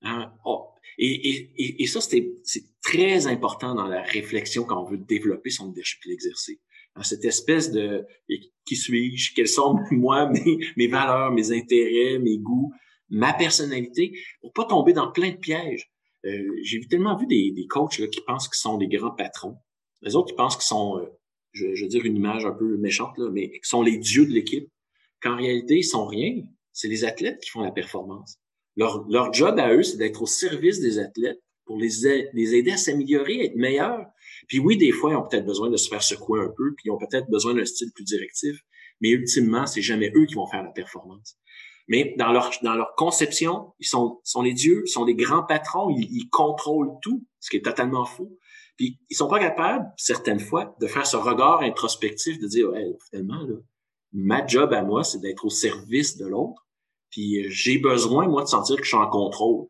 A: Hein? Oh, et, ça, c'est très important dans la réflexion quand on veut développer son leadership et l'exercer. Hein, cette espèce de qui suis-je, quelles sont moi mes, valeurs, mes intérêts, mes goûts, ma personnalité, pour pas tomber dans plein de pièges. Euh, J'ai tellement vu des, des coachs qui pensent qu'ils sont des grands patrons. Les autres qui pensent qu'ils sont, euh, je, je veux dire une image un peu méchante, là, mais qui sont les dieux de l'équipe, qu'en réalité, ils sont rien c'est les athlètes qui font la performance. Leur, leur job à eux, c'est d'être au service des athlètes pour les, aider à s'améliorer, à être meilleurs. Puis oui, des fois, ils ont peut-être besoin de se faire secouer un peu, puis ils ont peut-être besoin d'un style plus directif. mais ultimement, c'est jamais eux qui vont faire la performance. Mais dans leur, dans leur conception, ils sont, sont les dieux, ils sont les grands patrons, ils, ils contrôlent tout, ce qui est totalement faux. Puis ils sont pas capables, certaines fois, de faire ce regard introspectif, de dire, ouais, finalement, là, ma job à moi, c'est d'être au service de l'autre. Puis euh, j'ai besoin, moi, de sentir que je suis en contrôle.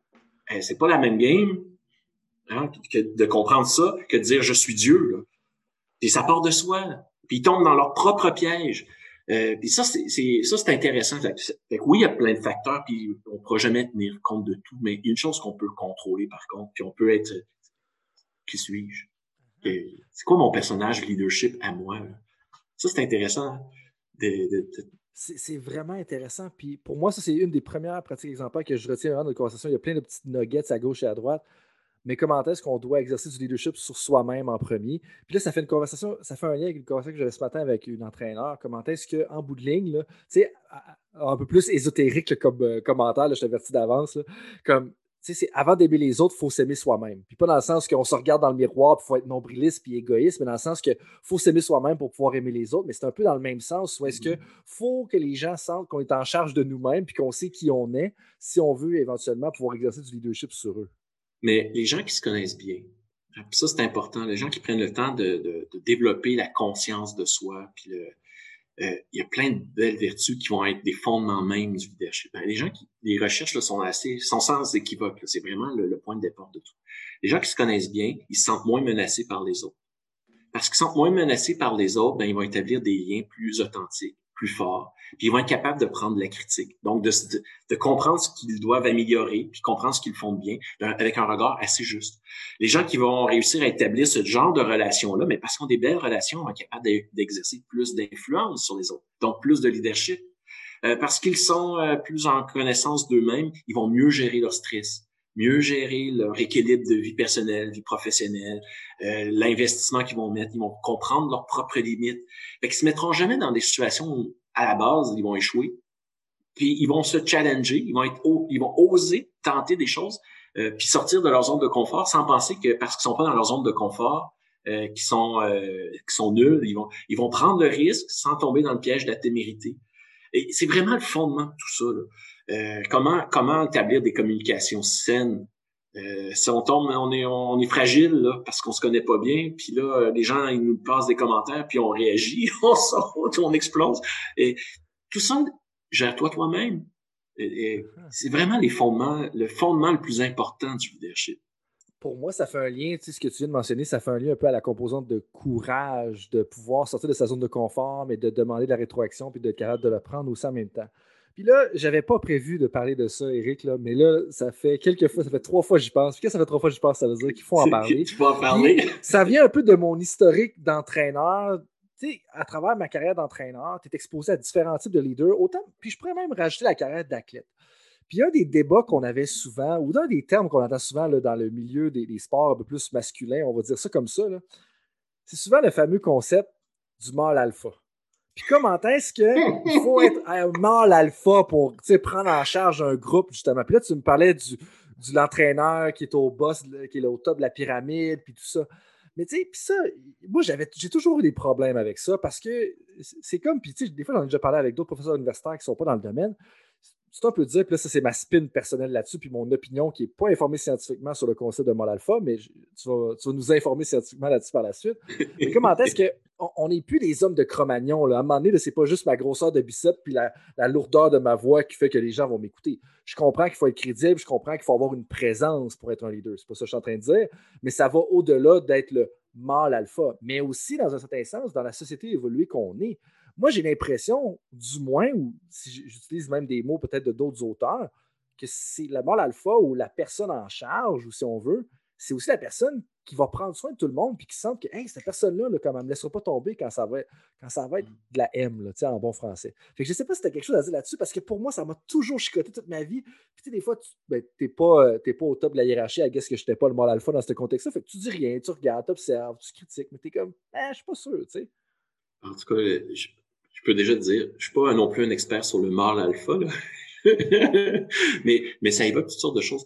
A: Eh, c'est pas la même game hein, que de comprendre ça que de dire je suis Dieu. Là. Puis ça part de soi. Puis ils tombent dans leur propre piège. Euh, puis ça, c'est, ça, c'est intéressant. Fait que, oui, il y a plein de facteurs, puis on ne pourra jamais tenir compte de tout, mais il y a une chose qu'on peut contrôler, par contre, puis on peut être qui suis-je? Mm-hmm. C'est quoi mon personnage leadership à moi? Ça, c'est intéressant. Hein, de,
C: C'est vraiment intéressant. Puis pour moi, ça, c'est une des premières pratiques exemplaires que je retiens dans notre conversation. Il y a plein de petites nuggets à gauche et à droite mais comment est-ce qu'on doit exercer du leadership sur soi-même en premier? Puis là, ça fait une conversation, ça fait un lien avec une conversation que j'avais ce matin avec une entraîneur. Comment est-ce qu'en bout de ligne, tu sais, un peu plus ésotérique comme euh, commentaire, je t'avertis d'avance, comme c'est avant d'aimer les autres, il faut s'aimer soi-même. Puis pas dans le sens qu'on se regarde dans le miroir, il faut être nombriliste puis égoïste, mais dans le sens que faut s'aimer soi-même pour pouvoir aimer les autres. Mais c'est un peu dans le même sens où est-ce que mm-hmm. faut que les gens sentent qu'on est en charge de nous-mêmes puis qu'on sait qui on est si on veut éventuellement pouvoir exercer du leadership sur eux.
A: Mais les gens qui se connaissent bien, ça c'est important, les gens qui prennent le temps de, développer la conscience de soi, puis le, euh, il y a plein de belles vertus qui vont être des fondements même du leadership. Ben, les gens qui, les recherches là, sont assez, sont sans équivoque. C'est vraiment le, point de départ de tout. Les gens qui se connaissent bien, ils se sentent moins menacés par les autres. Parce qu'ils sont moins menacés par les autres, ben, ils vont établir des liens plus authentiques plus fort, puis ils vont être capables de prendre la critique. Donc, de, de, comprendre ce qu'ils doivent améliorer, puis comprendre ce qu'ils font de bien, avec un regard assez juste. Les gens qui vont réussir à établir ce genre de relation-là, mais parce qu'ils ont des belles relations, vont être capables d'exercer plus d'influence sur les autres, donc plus de leadership. Euh, parce qu'ils sont euh, plus en connaissance d'eux-mêmes, ils vont mieux gérer leur stress mieux gérer leur équilibre de vie personnelle, vie professionnelle, euh, l'investissement qu'ils vont mettre, ils vont comprendre leurs propres limites. Fait qu'ils se mettront jamais dans des situations où, à la base, ils vont échouer. Puis ils vont se challenger, ils vont être, ils vont oser tenter des choses, euh, puis sortir de leur zone de confort sans penser que parce qu'ils sont pas dans leur zone de confort, euh, qui sont euh, sont nuls, ils vont ils vont prendre le risque sans tomber dans le piège de la témérité. Et c'est vraiment le fondement de tout ça. Là. Euh, comment comment établir des communications saines? Euh, si on tombe, on est, on est fragile là, parce qu'on se connaît pas bien, puis là, les gens ils nous passent des commentaires, puis on réagit, on saute, on explose. Et tout ça, gère-toi toi-même. c'est vraiment les fondements, le fondement le plus important du leadership.
C: Pour moi, ça fait un lien, tu sais, ce que tu viens de mentionner, ça fait un lien un peu à la composante de courage, de pouvoir sortir de sa zone de confort, mais de demander de la rétroaction, puis de capable de le prendre aussi en même temps. Puis là, j'avais pas prévu de parler de ça, Eric, là, mais là, ça fait quelques fois, ça fait trois fois que j'y pense. Puis que ça fait trois fois que j'y pense, ça veut dire qu'il faut en parler.
A: en parler?
C: ça vient un peu de mon historique d'entraîneur. Tu sais, à travers ma carrière d'entraîneur, tu es exposé à différents types de leaders, autant, puis je pourrais même rajouter la carrière d'athlète. Puis un des débats qu'on avait souvent, ou d'un des termes qu'on entend souvent là, dans le milieu des, des, sports un peu plus masculins, on va dire ça comme ça, c'est souvent le fameux concept du mâle alpha. Puis comment est-ce qu'il faut être un mâle alpha pour prendre en charge un groupe, justement? Puis là, tu me parlais du, du l'entraîneur qui est au boss, qui est au top de la pyramide, puis tout ça. Mais tu sais, puis ça, moi, j'avais, j'ai toujours eu des problèmes avec ça parce que c'est comme, puis tu sais, des fois, j'en ai déjà parlé avec d'autres professeurs universitaires qui ne sont pas dans le domaine tu peux dire, puis là, ça, c'est ma spin personnelle là-dessus, puis mon opinion qui n'est pas informée scientifiquement sur le concept de mal alpha, mais tu, vas, nous informer scientifiquement là-dessus par la suite. Mais comment est-ce qu'on n'est plus des hommes de Cro-Magnon? À un moment donné, c'est pas juste ma grosseur de biceps puis la, lourdeur de ma voix qui fait que les gens vont m'écouter. Je comprends qu'il faut être crédible, je comprends qu'il faut avoir une présence pour être un leader. C'est pas ça que je suis en train de dire, mais ça va au-delà d'être le mâle alpha, mais aussi, dans un certain sens, dans la société évoluée qu'on est. Moi, j'ai l'impression, du moins, ou si j'utilise même des mots peut-être de d'autres auteurs, que c'est le mâle alpha ou la personne en charge, ou si on veut, c'est aussi la personne qui va prendre soin de tout le monde puis qui sent que cette personne-là, là, ne me laissera pas tomber quand ça va, quand ça va être de la M, là, en bon français. Fait que je ne sais pas si tu as quelque chose à dire là-dessus, parce que pour moi, ça m'a toujours chicoté toute ma vie. Puis des fois, tu n'es ben, pas, euh, pas au top de la hiérarchie, à guess que je n'étais pas le mâle alpha dans ce contexte-là. Fait que tu dis rien, tu regardes, tu observes, tu critiques, mais tu es comme, je eh, je suis pas sûr, tu sais.
A: En tout cas, je, je peux déjà te dire, je suis pas non plus un expert sur le mâle alpha, là. mais, mais ça évoque toutes sortes de choses.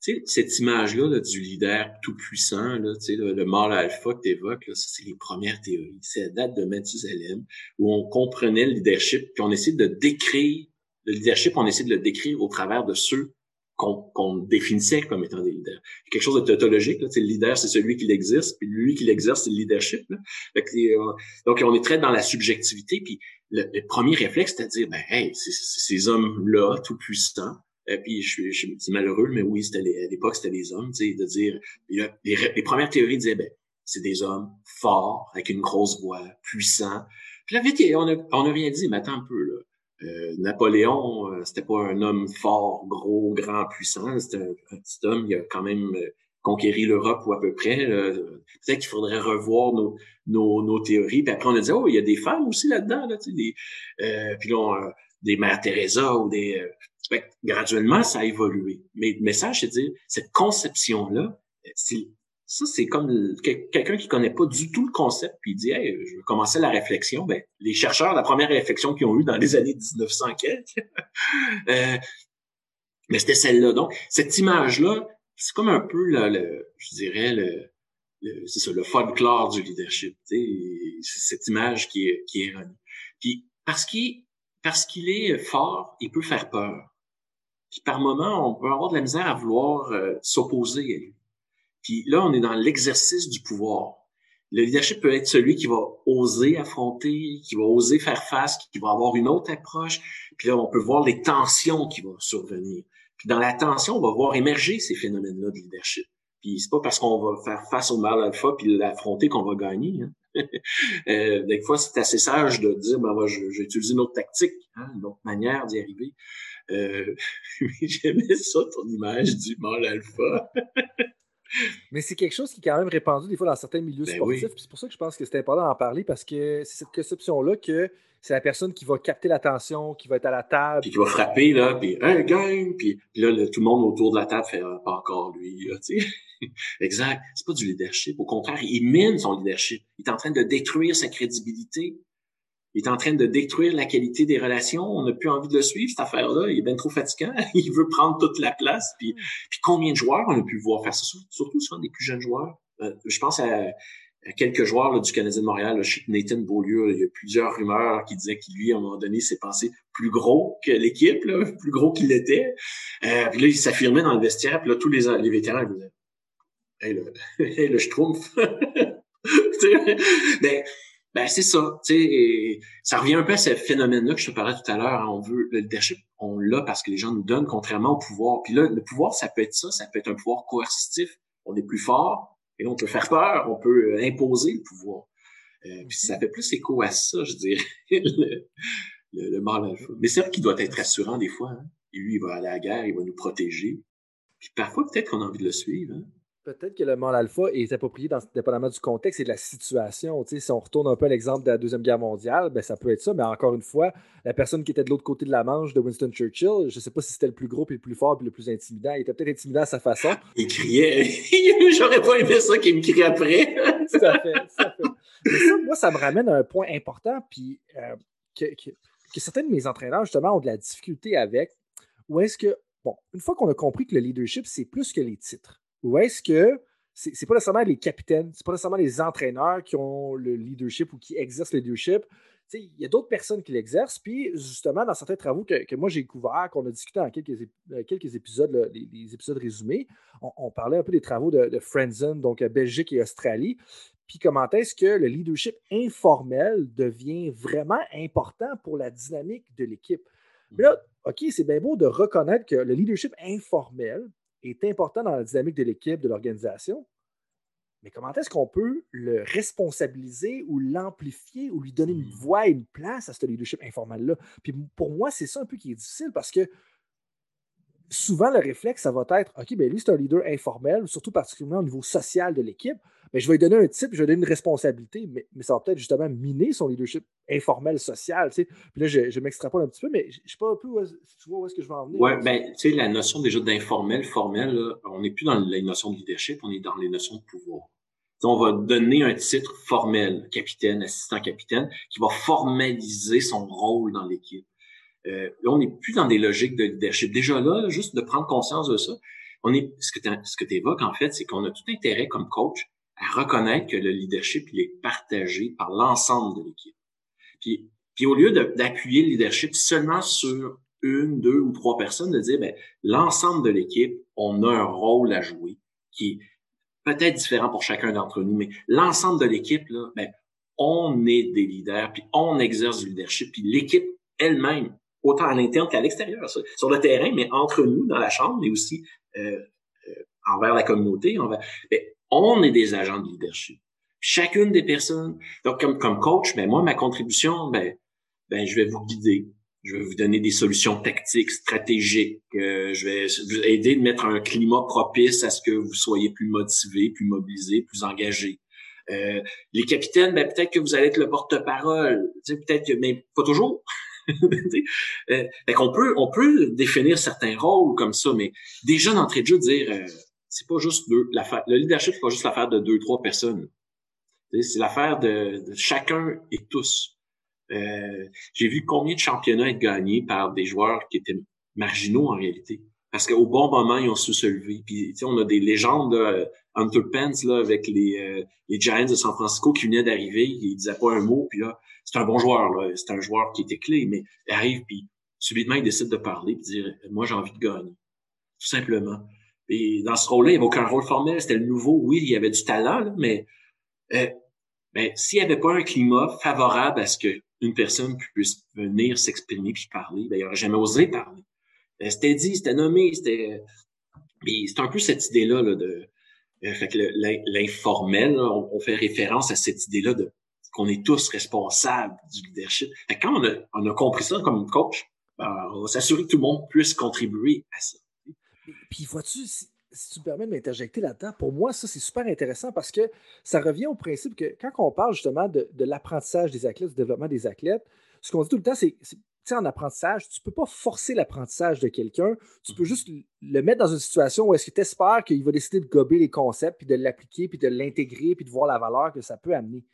A: sais, cette image-là du leader tout-puissant, là, le, le mâle alpha que tu évoques, c'est les premières théories. C'est la date de Mathusalem, où on comprenait le leadership, puis on essaie de décrire le leadership, on essaie de le décrire au travers de ceux qu'on définissait comme étant des leaders. Quelque chose de tautologique. Là, le leader, c'est celui qui l'exerce, puis lui qui l'exerce, c'est le leadership. Là. Euh, donc, on est très dans la subjectivité, puis le, premier réflexe, c'est à dire, ben, hey, c'est ces hommes-là, tout puissants, euh, puis je, je, je malheureux, mais oui, c'était à l'époque, c'était des hommes, de dire, les, les, premières théories disaient, ben, c'est des hommes forts, avec une grosse voix, puissants. Puis là, vite, on a, on a rien dit, mais attends un peu, là. Euh, Napoléon, euh, c'était pas un homme fort, gros, grand, puissant. C'était un, petit homme. Il a quand même euh, conquéri l'Europe ou à peu près. Peut-être qu'il faudrait revoir nos, nos, nos, théories. Puis après, on a dit, oh, il y a des femmes aussi là-dedans. Là, des, puis là, des Mères Teresa ou des... graduellement, ça a évolué. Mais le message, c'est de dire, cette conception-là, c'est ça, c'est comme quelqu'un qui connaît pas du tout le concept, puis il dit hey, je veux commencer la réflexion. Ben, les chercheurs, la première réflexion qu'ils ont eue dans les années 1900 euh, mais c'était celle-là. Donc, cette image-là, c'est comme un peu le, je dirais le, c'est ça, le folklore du leadership. C'est cette image qui est, qui est erronée. Puis parce qu'il parce qu'il est fort, il peut faire peur. Puis par moment, on peut avoir de la misère à vouloir euh, s'opposer à lui. Puis là, on est dans l'exercice du pouvoir. Le leadership peut être celui qui va oser affronter, qui va oser faire face, qui va avoir une autre approche. Puis là, on peut voir les tensions qui vont survenir. Puis dans la tension, on va voir émerger ces phénomènes-là de leadership. Puis c'est pas parce qu'on va faire face au mal alpha puis l'affronter qu'on va gagner. Hein. euh, des fois, c'est assez sage de dire, ben, moi, j'ai utilisé une autre tactique, hein, une autre manière d'y arriver. Euh, J'aimais ça, ton image du mal alpha.
C: Mais c'est quelque chose qui est quand même répandu des fois dans certains milieux ben sportifs. C'est pour ça que je pense que c'est important d'en parler parce que c'est cette conception-là que c'est la personne qui va capter l'attention, qui va être à la table.
A: Puis qui va frapper, là, puis un gang, puis, là, tout le monde autour de la table fait ah, pas encore lui, tu sais. exact. C'est pas du leadership. Au contraire, il mine son leadership. Il est en train de détruire sa crédibilité il est en train de détruire la qualité des relations. On n'a plus envie de le suivre, cette affaire-là. Il est bien trop fatigant. il veut prendre toute la place. Puis, puis combien de joueurs on a pu voir faire ça? Surtout souvent des plus jeunes joueurs. Euh, je pense à, quelques joueurs là, du Canadien de Montréal. Là, Nathan Beaulieu, il y a plusieurs rumeurs qui disaient qu'il, lui, à un moment donné, s'est pensé plus gros que l'équipe, plus gros qu'il était. Euh, puis là, il s'affirmait dans le vestiaire. Puis là, tous les, les vétérans ils disaient « Hey, le, hey, le schtroumpf! » Ben, ben c'est ça. Et ça revient un peu à ce phénomène-là que je te parlais tout à l'heure. Hein. On veut le leadership, on l'a parce que les gens nous donnent contrairement au pouvoir. Puis là, le pouvoir, ça peut être ça, ça peut être un pouvoir coercitif. On est plus fort et là, on peut faire peur, on peut euh, imposer le pouvoir. Euh, puis ça fait plus écho à ça, je dirais, le, le, mal alpha. Mais c'est vrai qu'il doit être rassurant des fois. Hein. Et lui, il va aller à la guerre, il va nous protéger. Puis parfois, peut-être qu'on a envie de le suivre. Hein.
C: Peut-être que le mal alpha est approprié dans, dépendamment du contexte et de la situation. si on retourne un peu à l'exemple de la Deuxième Guerre mondiale, ben, ça peut être ça, mais encore une fois, la personne qui était de l'autre côté de la Manche de Winston Churchill, je ne sais pas si c'était le plus gros, puis le plus fort, puis le plus intimidant. Il était peut-être intimidant à sa façon.
A: Il criait. J'aurais pas aimé ça qu'il me crie après.
C: tout à fait, ça, moi, ça me ramène à un point important, puis euh, que, que certains de mes entraîneurs, justement, ont de la difficulté avec. Ou est-ce que, bon, une fois qu'on a compris que le leadership, c'est plus que les titres ou est-ce que c'est, n'est pas nécessairement les capitaines, c'est pas nécessairement les entraîneurs qui ont le leadership ou qui exercent le leadership. Il y a d'autres personnes qui l'exercent. Puis, justement, dans certains travaux que, moi j'ai couverts, qu'on a discuté dans quelques, euh, quelques épisodes, les, épisodes résumés, on, parlait un peu des travaux de, de donc euh, Belgique et Australie. Puis, comment est-ce que le leadership informel devient vraiment important pour la dynamique de l'équipe? Mais là, OK, c'est bien beau de reconnaître que le leadership informel, est important dans la dynamique de l'équipe, de l'organisation. Mais comment est-ce qu'on peut le responsabiliser ou l'amplifier ou lui donner une hmm. voix et une place à ce leadership informel-là? Puis pour moi, c'est ça un peu qui est difficile parce que souvent, le réflexe, ça va être OK, bien lui, c'est un leader informel, surtout particulièrement au niveau social de l'équipe. Mais je vais lui donner un type, je vais lui donner une responsabilité, mais, ça va peut-être justement miner son leadership informel, social. Puis là, je, m'extrapole un petit peu, mais je ne sais pas un peu où tu vois où est-ce que je vais en venir.
A: Oui, bien, tu sais, la notion déjà d'informel, formel, on n'est plus dans la notion de leadership, on est dans les notions de pouvoir. on va donner un titre formel, capitaine, assistant capitaine, qui va formaliser son rôle dans l'équipe. Euh, on n'est plus dans des logiques de leadership. Déjà là, juste de prendre conscience de ça, on est, ce que tu évoques, en fait, c'est qu'on a tout intérêt comme coach à reconnaître que le leadership, il est partagé par l'ensemble de l'équipe. Puis, puis au lieu d'appuyer le leadership seulement sur une, deux ou trois personnes, de dire, ben, l'ensemble de l'équipe, on a un rôle à jouer qui est peut-être différent pour chacun d'entre nous, mais l'ensemble de l'équipe, là, ben, on est des leaders, puis on exerce du leadership, puis l'équipe elle-même, autant à l'interne qu'à l'extérieur, sur le terrain, mais entre nous, dans la chambre, mais aussi euh, euh, envers la communauté, envers, ben, on est des agents de leadership. Chacune des personnes, donc comme, comme coach, ben moi, ma contribution, ben, ben, je vais vous guider. Je vais vous donner des solutions tactiques, stratégiques. Euh, je vais vous aider de mettre un climat propice à ce que vous soyez plus motivé, plus mobilisé, plus engagé. Euh, les capitaines, ben, peut-être que vous allez être le porte-parole. Peut-être que, mais pas toujours. euh, qu'on peut, on peut définir certains rôles comme ça, mais déjà d'entrée de jeu, dire euh, c'est pas juste deux. Le leadership, c'est pas juste l'affaire de deux, trois personnes. C'est l'affaire de, chacun et tous. Euh, j'ai vu combien de championnats être gagnés par des joueurs qui étaient marginaux en réalité. Parce qu'au bon moment, ils ont su se lever. Puis, on a des légendes, là, Hunter Pence, là, avec les, euh, les Giants de San Francisco qui venaient d'arriver. Il disait pas un mot. Puis là, c'est un bon joueur. Là. C'est un joueur qui était clé. Mais il arrive, puis subitement, il décide de parler puis dire, moi, j'ai envie de gagner. Tout simplement. Et dans ce rôle-là, il n'y avait aucun rôle formel. C'était le nouveau. Oui, il y avait du talent, mais euh, ben, s'il n'y avait pas un climat favorable à ce qu'une personne puisse venir s'exprimer puis parler, ben, il n'aurait jamais osé parler. Ben, c'était dit, c'était nommé, c'était. C'est un peu cette idée-là là, de. Euh, fait que l'informel, on, fait référence à cette idée-là de qu'on est tous responsables du leadership. Quand on a, compris ça comme coach, ben, on va s'assurer que tout le monde puisse contribuer à ça.
C: Puis, vois-tu, si, tu me permets de m'interjecter là-dedans, pour moi, ça, c'est super intéressant parce que ça revient au principe que quand on parle justement de, l'apprentissage des athlètes, du développement des athlètes, ce qu'on dit tout le temps, c'est en apprentissage, tu ne peux pas forcer l'apprentissage de quelqu'un. Tu peux juste le mettre dans une situation où est-ce que tu espères qu'il va décider de gober les concepts, puis de l'appliquer, puis de l'intégrer, puis de voir la valeur que ça peut amener.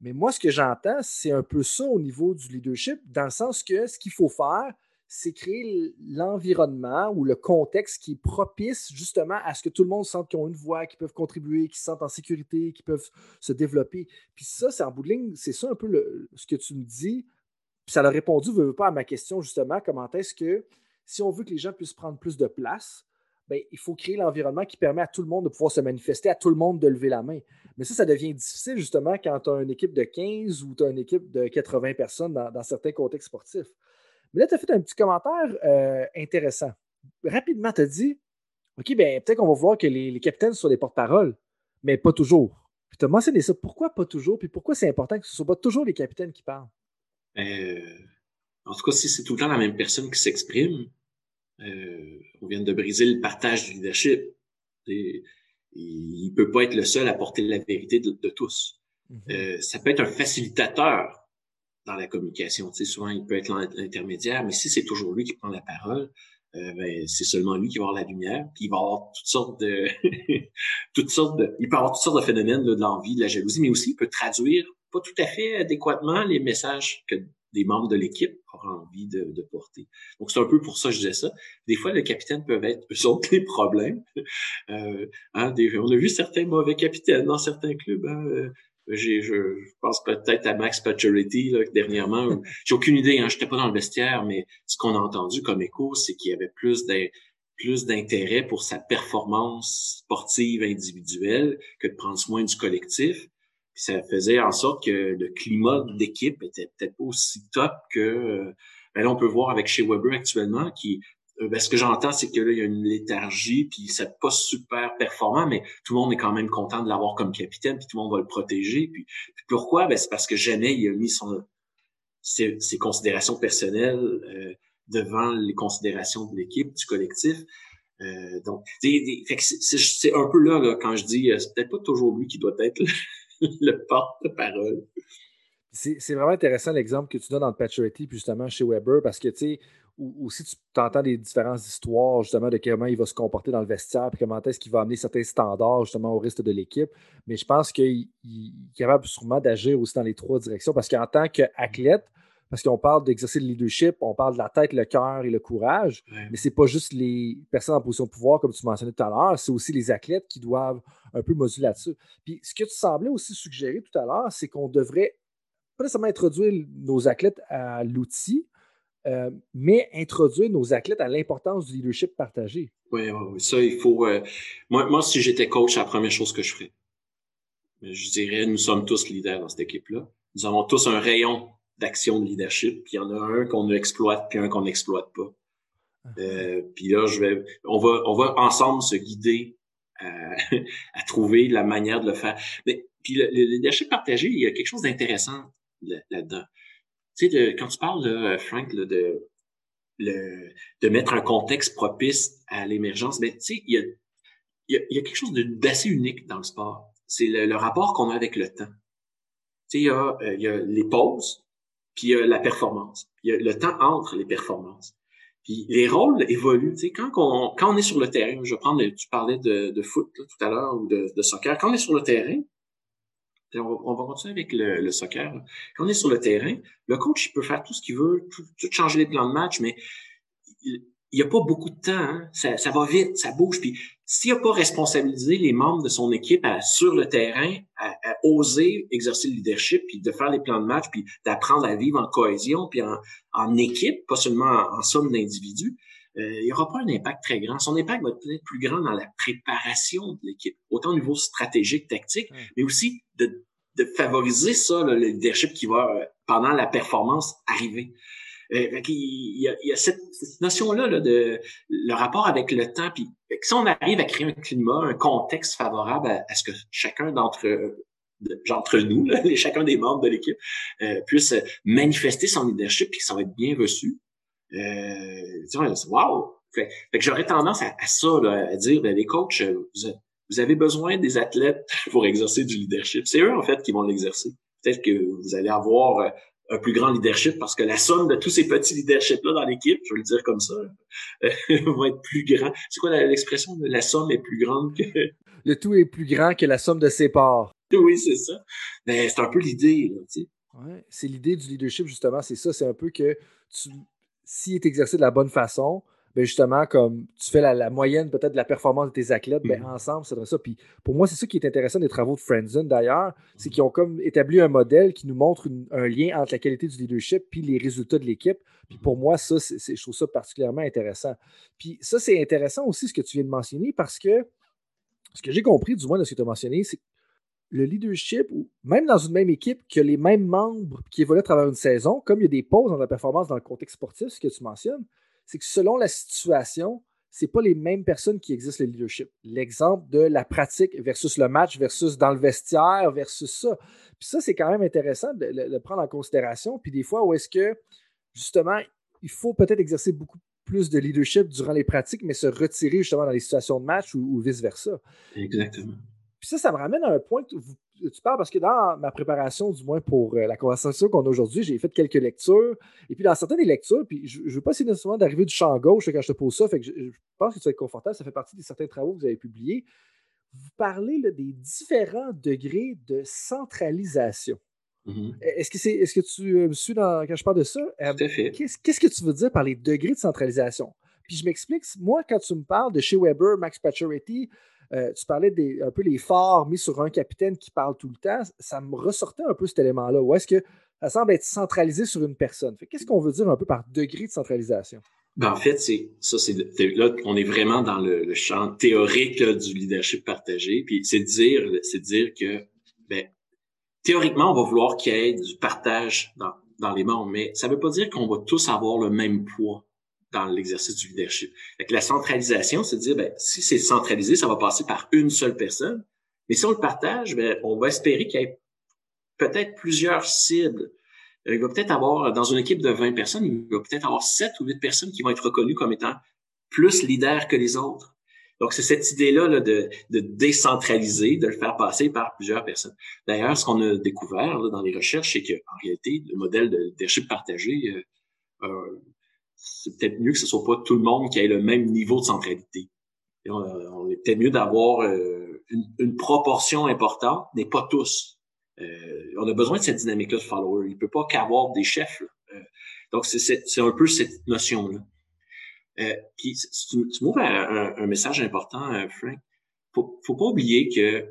C: Mais moi, ce que j'entends, c'est un peu ça au niveau du leadership, dans le sens que ce qu'il faut faire, c'est créer l'environnement ou le contexte qui est propice justement à ce que tout le monde sente qu'ils ont une voix, qu'ils peuvent contribuer, qu'ils se sentent en sécurité, qu'ils peuvent se développer. Puis ça, c'est en bout de ligne, c'est ça un peu ce que tu me dis. Puis ça a répondu, veux, pas à ma question justement, comment est-ce que si on veut que les gens puissent prendre plus de place, bien, il faut créer l'environnement qui permet à tout le monde de pouvoir se manifester, à tout le monde de lever la main. Mais ça, ça devient difficile justement quand tu as une équipe de 15 ou tu as une équipe de 80 personnes dans certains contextes sportifs. Mais là, tu as fait un petit commentaire euh, intéressant. Rapidement, tu as dit OK, ben peut-être qu'on va voir que les, capitaines sont des porte-parole, mais pas toujours. Puis tu as mentionné ça. Pourquoi pas toujours? Puis pourquoi c'est important que ce ne soit pas toujours les capitaines qui parlent?
A: Euh, en tout cas, si c'est tout le temps la même personne qui s'exprime, euh, on vient de briser le partage du leadership. il ne peut pas être le seul à porter la vérité de, tous. Mm-hmm. ça peut être un facilitateur dans la communication. Tu sais, souvent, il peut être l'intermédiaire, mais si c'est toujours lui qui prend la parole, euh, ben, c'est seulement lui qui va avoir la lumière, puis il va avoir toutes sortes de toutes sortes de il peut avoir toutes sortes de phénomènes de l'envie, de la jalousie, mais aussi il peut traduire pas tout à fait adéquatement les messages que des membres de l'équipe auront envie de, de porter. Donc c'est un peu pour ça que je disais ça. Des fois, le capitaine peuvent être eux autres les problèmes. Euh, hein, on a vu certains mauvais capitaines dans certains clubs. Hein, euh, j'ai, je, pense peut-être à Max Pacioretty là, dernièrement. J'ai aucune idée, hein, j'étais pas dans le vestiaire, mais ce qu'on a entendu comme écho, c'est qu'il y avait plus plus d'intérêt pour sa performance sportive individuelle que de prendre soin du collectif. Ça faisait en sorte que le climat d'équipe était peut-être pas aussi top que euh, ben là, on peut voir avec chez Weber actuellement, qui euh, ben, ce que j'entends, c'est que là, il y a une léthargie, puis c'est pas super performant, mais tout le monde est quand même content de l'avoir comme capitaine, puis tout le monde va le protéger. Puis, pourquoi? Ben, c'est parce que jamais il a mis son ses, considérations personnelles euh, devant les considérations de l'équipe, du collectif. Euh, donc, c'est un peu là, quand je dis, c'est peut-être pas toujours lui qui doit être le, porte-parole.
C: C'est vraiment intéressant l'exemple que tu donnes dans le Paturity, puis justement chez Weber, parce que, tu sais, ou, si tu entends des différentes histoires justement de comment il va se comporter dans le vestiaire, puis comment est-ce qu'il va amener certains standards justement au reste de l'équipe. Mais je pense qu'il est capable sûrement d'agir aussi dans les trois directions parce qu'en tant qu'athlète, parce qu'on parle d'exercer le leadership, on parle de la tête, le cœur et le courage, mais c'est pas juste les personnes en position de pouvoir, comme tu mentionnais tout à l'heure, c'est aussi les athlètes qui doivent un peu moduler là-dessus. Puis ce que tu semblais aussi suggérer tout à l'heure, c'est qu'on devrait pas nécessairement introduire nos athlètes à l'outil, euh, mais introduire nos athlètes à l'importance du leadership partagé.
A: Oui, oui, ça, il faut. Euh, moi, moi, si j'étais coach, la première chose que je ferais. Je dirais, nous sommes tous leaders dans cette équipe-là. Nous avons tous un rayon d'action de leadership, puis il y en a un qu'on exploite, puis un qu'on n'exploite pas. Ah. Euh, puis là, je vais, on va, on va ensemble se guider à, à trouver la manière de le faire. Mais puis le, le leadership partagé, il y a quelque chose d'intéressant là-dedans. tu sais, quand tu parles, là, Frank, là, de le, de mettre un contexte propice à l'émergence, mais tu sais, il y a, il y, a, il y a quelque chose d'assez unique dans le sport. C'est le, le, rapport qu'on a avec le temps. Tu sais, il y a, euh, il y a les pauses, puis a la performance. Le temps entre les performances. Puis les rôles évoluent. Tu sais, quand on, quand on est sur le terrain, je vais prendre, tu parlais de, foot tout à l'heure ou de, soccer. Quand on est sur le terrain, on va, continuer avec le, soccer. Quand on est sur le terrain, le coach il peut faire tout ce qu'il veut, tout, changer les plans de match, mais il n'y a pas beaucoup de temps. Hein. Ça, ça, va vite, ça bouge. Puis s'il n'a pas responsabilisé les membres de son équipe à, sur le terrain, à, oser exercer le leadership, puis de faire les plans de match, puis d'apprendre à vivre en cohésion, puis en, en équipe, pas seulement en, somme d'individus, euh, il n'y aura pas un impact très grand. Son impact va être peut-être plus grand dans la préparation de l'équipe, autant au niveau stratégique, tactique, mais aussi de, de favoriser ça, le leadership qui va, euh, pendant la performance, arriver. Euh, il, y a, il y a cette, notion-là là, de le rapport avec le temps. Puis si on arrive à créer un climat, un contexte favorable à, ce que chacun d'entre d'entre nous, là, chacun des membres de l'équipe, euh, puisse manifester son leadership puis que ça va être bien reçu. Euh, wow! Fait, fait que j'aurais tendance à, ça, là, à dire, ben, les coachs, vous, vous avez besoin des athlètes pour exercer du leadership. C'est eux, en fait, qui vont l'exercer. Peut-être que vous allez avoir euh, un plus grand leadership parce que la somme de tous ces petits leaderships-là dans l'équipe, je vais le dire comme ça, va être plus grand. C'est quoi l'expression? La somme est plus grande que...
C: Le tout est plus grand que la somme de ses parts.
A: Oui, c'est ça. Mais ben, c'est un peu l'idée, tu sais.
C: Ouais, c'est l'idée du leadership, justement, c'est ça. C'est un peu que tu, s'il est exercé de la bonne façon, ben justement, comme tu fais la, moyenne peut-être de la performance de tes athlètes, ben mm-hmm. ensemble, c'est ça. Puis pour moi, c'est ça qui est intéressant des travaux de Friendzone d'ailleurs, c'est qu'ils ont comme établi un modèle qui nous montre un lien entre la qualité du leadership puis les résultats de l'équipe. Puis pour moi, ça, c'est, je trouve ça particulièrement intéressant. Puis ça, c'est intéressant aussi ce que tu viens de mentionner parce que ce que j'ai compris, du moins de ce que tu as mentionné, c'est que le leadership, ou même dans une même équipe, que les mêmes membres qui évoluent à travers une saison, comme il y a des pauses dans la performance dans le contexte sportif, ce que tu mentionnes, c'est que selon la situation, c'est pas les mêmes personnes qui existent le leadership. L'exemple de la pratique versus le match versus dans le vestiaire versus ça. Puis ça, c'est quand même intéressant de prendre en considération. Puis des fois, où est-ce que, justement, il faut peut-être exercer beaucoup plus de leadership durant les pratiques, mais se retirer justement dans les situations de match ou vice-versa.
A: Exactement.
C: Puis ça, ça me ramène à un point que tu parles parce que dans ma préparation, du moins pour euh, la conversation qu'on a aujourd'hui, j'ai fait quelques lectures. Et puis dans certaines des lectures, puis je ne veux pas essayer nécessairement d'arriver du champ gauche quand je te pose ça, fait que je, pense que tu vas être confortable. Ça fait partie de certains travaux que vous avez publiés. Vous parlez des différents degrés de centralisation. Mm-hmm. Est-ce que, c'est, est-ce que tu me suis dans, quand je parle de ça?
A: Euh,
C: qu'est-ce, qu'est-ce que tu veux dire par les degrés de centralisation? Puis je m'explique, moi, quand tu me parles de chez Weber, Max Pacioretty, euh, tu parlais des, un peu les phares mis sur un capitaine qui parle tout le temps. Ça me ressortait un peu cet élément-là. Ou est-ce que ça semble être centralisé sur une personne? Qu'est-ce qu'on veut dire un peu par degré de centralisation?
A: Ben, en fait, c'est ça, c'est là, on est vraiment dans le, champ théorique du leadership partagé. Puis c'est dire, c'est dire que ben, théoriquement, on va vouloir qu'il y ait du partage dans les membres, mais ça ne veut pas dire qu'on va tous avoir le même poids dans l'exercice du leadership. Fait la centralisation, c'est de dire, ben, si c'est centralisé, ça va passer par une seule personne. Mais si on le partage, ben, on va espérer qu'il y ait peut-être plusieurs cibles. Euh, il va peut-être avoir, dans une équipe de 20 personnes, il va peut-être avoir 7 ou 8 personnes qui vont être reconnues comme étant plus leaders que les autres. Donc, c'est cette idée-là de, de, décentraliser, de le faire passer par plusieurs personnes. D'ailleurs, ce qu'on a découvert dans les recherches, c'est qu'en réalité, le modèle de leadership partagé euh, c'est peut-être mieux que ce soit pas tout le monde qui ait le même niveau de centralité. on, est peut-être mieux d'avoir euh, une, proportion importante, mais pas tous. Euh, on a besoin de cette dynamique-là de followers. Il peut pas qu'avoir des chefs. Euh, Donc, c'est un peu cette notion-là. Euh, tu, tu m'ouvres un, un, message important, Frank. Faut, faut pas oublier que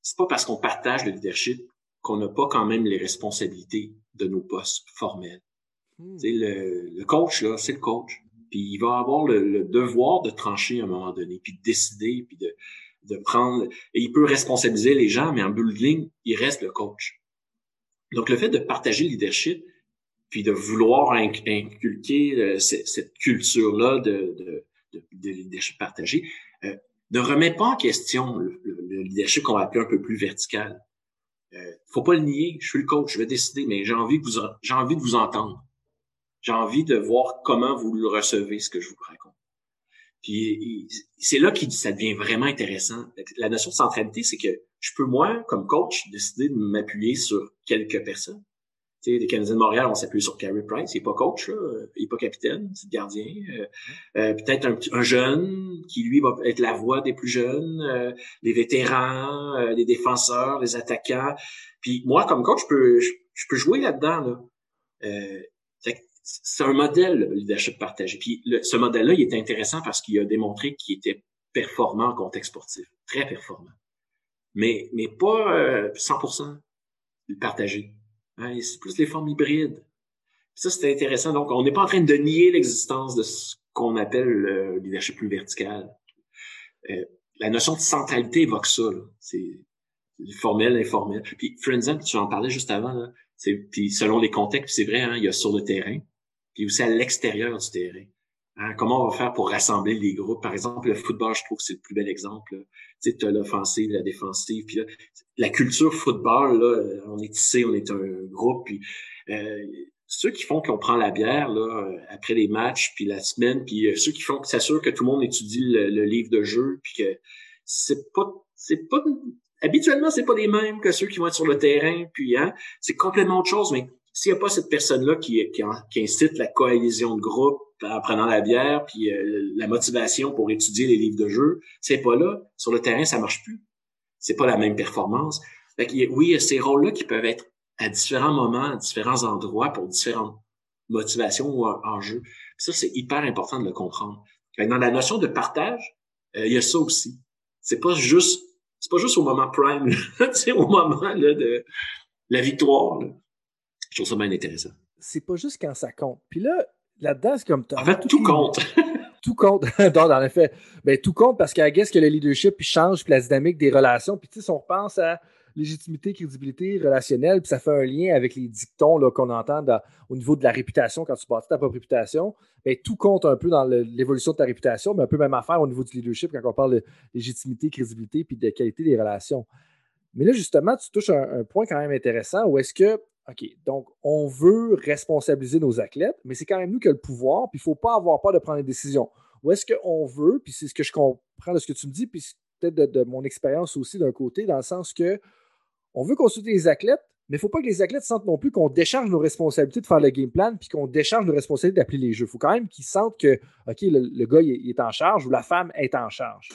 A: c'est pas parce qu'on partage le leadership qu'on n'a pas quand même les responsabilités de nos postes formels. Hmm. Le, le coach, là, c'est le coach. Puis il va avoir le, devoir de trancher à un moment donné, puis de décider, puis de, de prendre. Et il peut responsabiliser les gens, mais en building, il reste le coach. Donc le fait de partager le leadership, puis de vouloir inculquer euh, cette culture-là de, de, de, leadership partagé, euh, ne remet pas en question le, leadership qu'on va appeler un peu plus vertical. Euh, faut pas le nier. Je suis le coach, je vais décider, mais j'ai envie vous, j'ai envie de vous entendre. J'ai envie de voir comment vous le recevez, ce que je vous raconte. Puis c'est là que ça devient vraiment intéressant. La notion de centralité, c'est que je peux, moi, comme coach, décider de m'appuyer sur quelques personnes. Tu sais, les Canadiens de Montréal, on s'appuie sur Carey Price. Il n'est pas coach, là. il n'est pas capitaine, c'est gardien. Euh, euh, peut-être un, un, jeune qui, lui, va être la voix des plus jeunes, euh, les vétérans, les défenseurs, les attaquants. Puis moi, comme coach, je peux, je, peux jouer là-dedans. Là. C'est un modèle, le leadership partagé. Puis ce modèle-là, il est intéressant parce qu'il a démontré qu'il était performant en contexte sportif, très performant. Mais, mais pas 100% partagé c'est plus les formes hybrides. Ça, c'est intéressant. Donc, on n'est pas en train de nier l'existence de ce qu'on appelle le leadership plus vertical. Euh, la notion de centralité évoque ça. C'est formel, informel. Puis Frenzen, tu en parlais juste avant, là, puis selon les contextes, c'est vrai, hein, il y a sur le terrain, puis aussi à l'extérieur du terrain. Hein, comment on va faire pour rassembler les groupes? Par exemple, le football, je trouve que c'est le plus bel exemple. Tu sais, as l'offensive, la défensive. Puis la culture football, là, on est tissé, on est un groupe. Puis euh, ceux qui font qu'on prend la bière là, après les matchs, puis la semaine, puis euh, ceux qui font que s'assurent que tout le monde étudie le, livre de jeu, puis que c'est pas c'est pas habituellement c'est pas les mêmes que ceux qui vont être sur le terrain, puis hein, c'est complètement autre chose. Mais s'il n'y a pas cette personne-là qui, qui, qui incite la cohésion de groupe, en prenant la bière, puis euh, la motivation pour étudier les livres de jeu, c'est pas là. Sur le terrain, ça marche plus. C'est pas la même performance. Fait oui, il y a ces rôles-là qui peuvent être à différents moments, à différents endroits, pour différentes motivations ou enjeux. ça, c'est hyper important de le comprendre. dans la notion de partage, euh, il y a ça aussi. C'est pas juste, c'est pas juste au moment prime, c'est au moment là, de la victoire. Je trouve ça bien intéressant.
C: C'est pas juste quand ça compte. Puis là, là-dedans, c'est comme.
A: En fait, tout compte.
C: tout compte. non, en effet. Ben, tout compte parce qu'à guess que le leadership change puis la dynamique des relations. Puis, tu sais, si on repense à légitimité, crédibilité relationnelle, puis ça fait un lien avec les dictons qu'on entend au niveau de la réputation quand tu bâtis ta propre réputation, ben, tout compte un peu dans l'évolution de ta réputation, mais un peu même affaire au niveau du leadership quand on parle de légitimité, crédibilité, puis de qualité des relations. Mais là, justement, tu touches un point quand même intéressant où est-ce que OK, donc on veut responsabiliser nos athlètes, mais c'est quand même nous qui avons le pouvoir, puis il ne faut pas avoir peur de prendre des décisions. Ou est-ce qu'on veut, puis c'est ce que je comprends de ce que tu me dis, puis peut-être de, mon expérience aussi d'un côté, dans le sens que on veut consulter les athlètes, mais il ne faut pas que les athlètes sentent non plus qu'on décharge nos responsabilités de faire le game plan, puis qu'on décharge nos responsabilités d'appeler les jeux. Il faut quand même qu'ils sentent que, OK, le, gars est en charge ou la femme est en charge.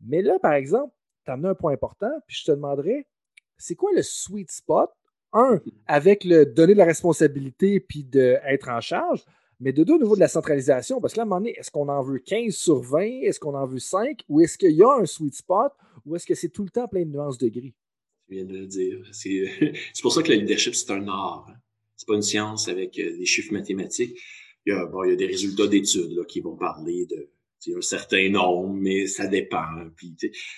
C: Mais là, par exemple, tu as amené un point important, puis je te demanderais, c'est quoi le sweet spot un, avec le donner de la responsabilité puis d'être en charge, mais de deux, au niveau de la centralisation, parce que là, à un moment donné, est-ce qu'on en veut 15 sur 20, est-ce qu'on en veut 5, ou est-ce qu'il y a un sweet spot, ou est-ce que c'est tout le temps plein de nuances de gris?
A: Je viens de le dire. C'est pour ça que le leadership, c'est un art. Hein. C'est pas une science avec euh, des chiffres mathématiques. Il y a, bon, il y a des résultats d'études qui vont parler de un certain nombre, mais ça dépend. Puis,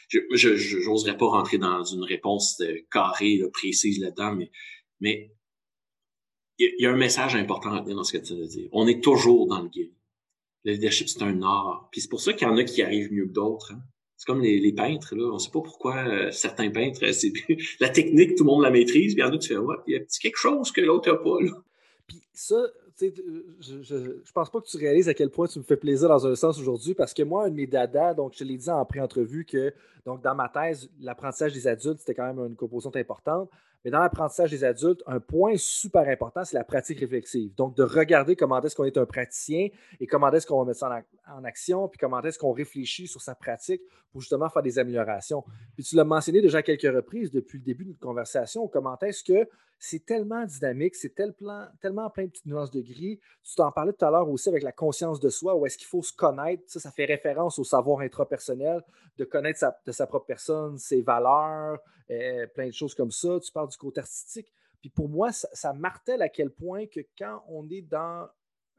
A: je n'oserais pas rentrer dans une réponse euh, carrée, précise là-dedans, mais mais il y, a un message important à dire dans ce que tu veux dire. On est toujours dans le game. Le leadership, c'est un art. Puis c'est pour ça qu'il y en a qui arrivent mieux que d'autres. Hein. C'est comme les, peintres, là. On sait pas pourquoi euh, certains peintres, euh, c'est la technique, tout le monde la maîtrise, puis il y en a qui font ouais, il y a quelque chose que l'autre n'a pas. Là.
C: Puis ça, je, je, pense pas que tu réalises à quel point tu me fais plaisir dans un sens aujourd'hui parce que moi, un de mes dadas, donc je l'ai dit en pré-entrevue que donc dans ma thèse, l'apprentissage des adultes, c'était quand même une composante importante. Mais dans l'apprentissage des adultes, un point super important, c'est la pratique réflexive. Donc, de regarder comment est-ce qu'on est un praticien et comment est-ce qu'on va mettre ça en, action, puis comment est-ce qu'on réfléchit sur sa pratique pour justement faire des améliorations. Puis tu l'as mentionné déjà quelques reprises depuis le début de notre conversation, comment est-ce que c'est tellement dynamique, c'est tellement plein de petites nuances de gris. Tu t'en parlais tout à l'heure aussi avec la conscience de soi, où est-ce qu'il faut se connaître. Ça, ça fait référence au savoir intrapersonnel, de connaître sa, de sa propre personne, ses valeurs, plein de choses comme ça. Tu parles du côté artistique. Puis pour moi, ça, martèle à quel point que quand on est dans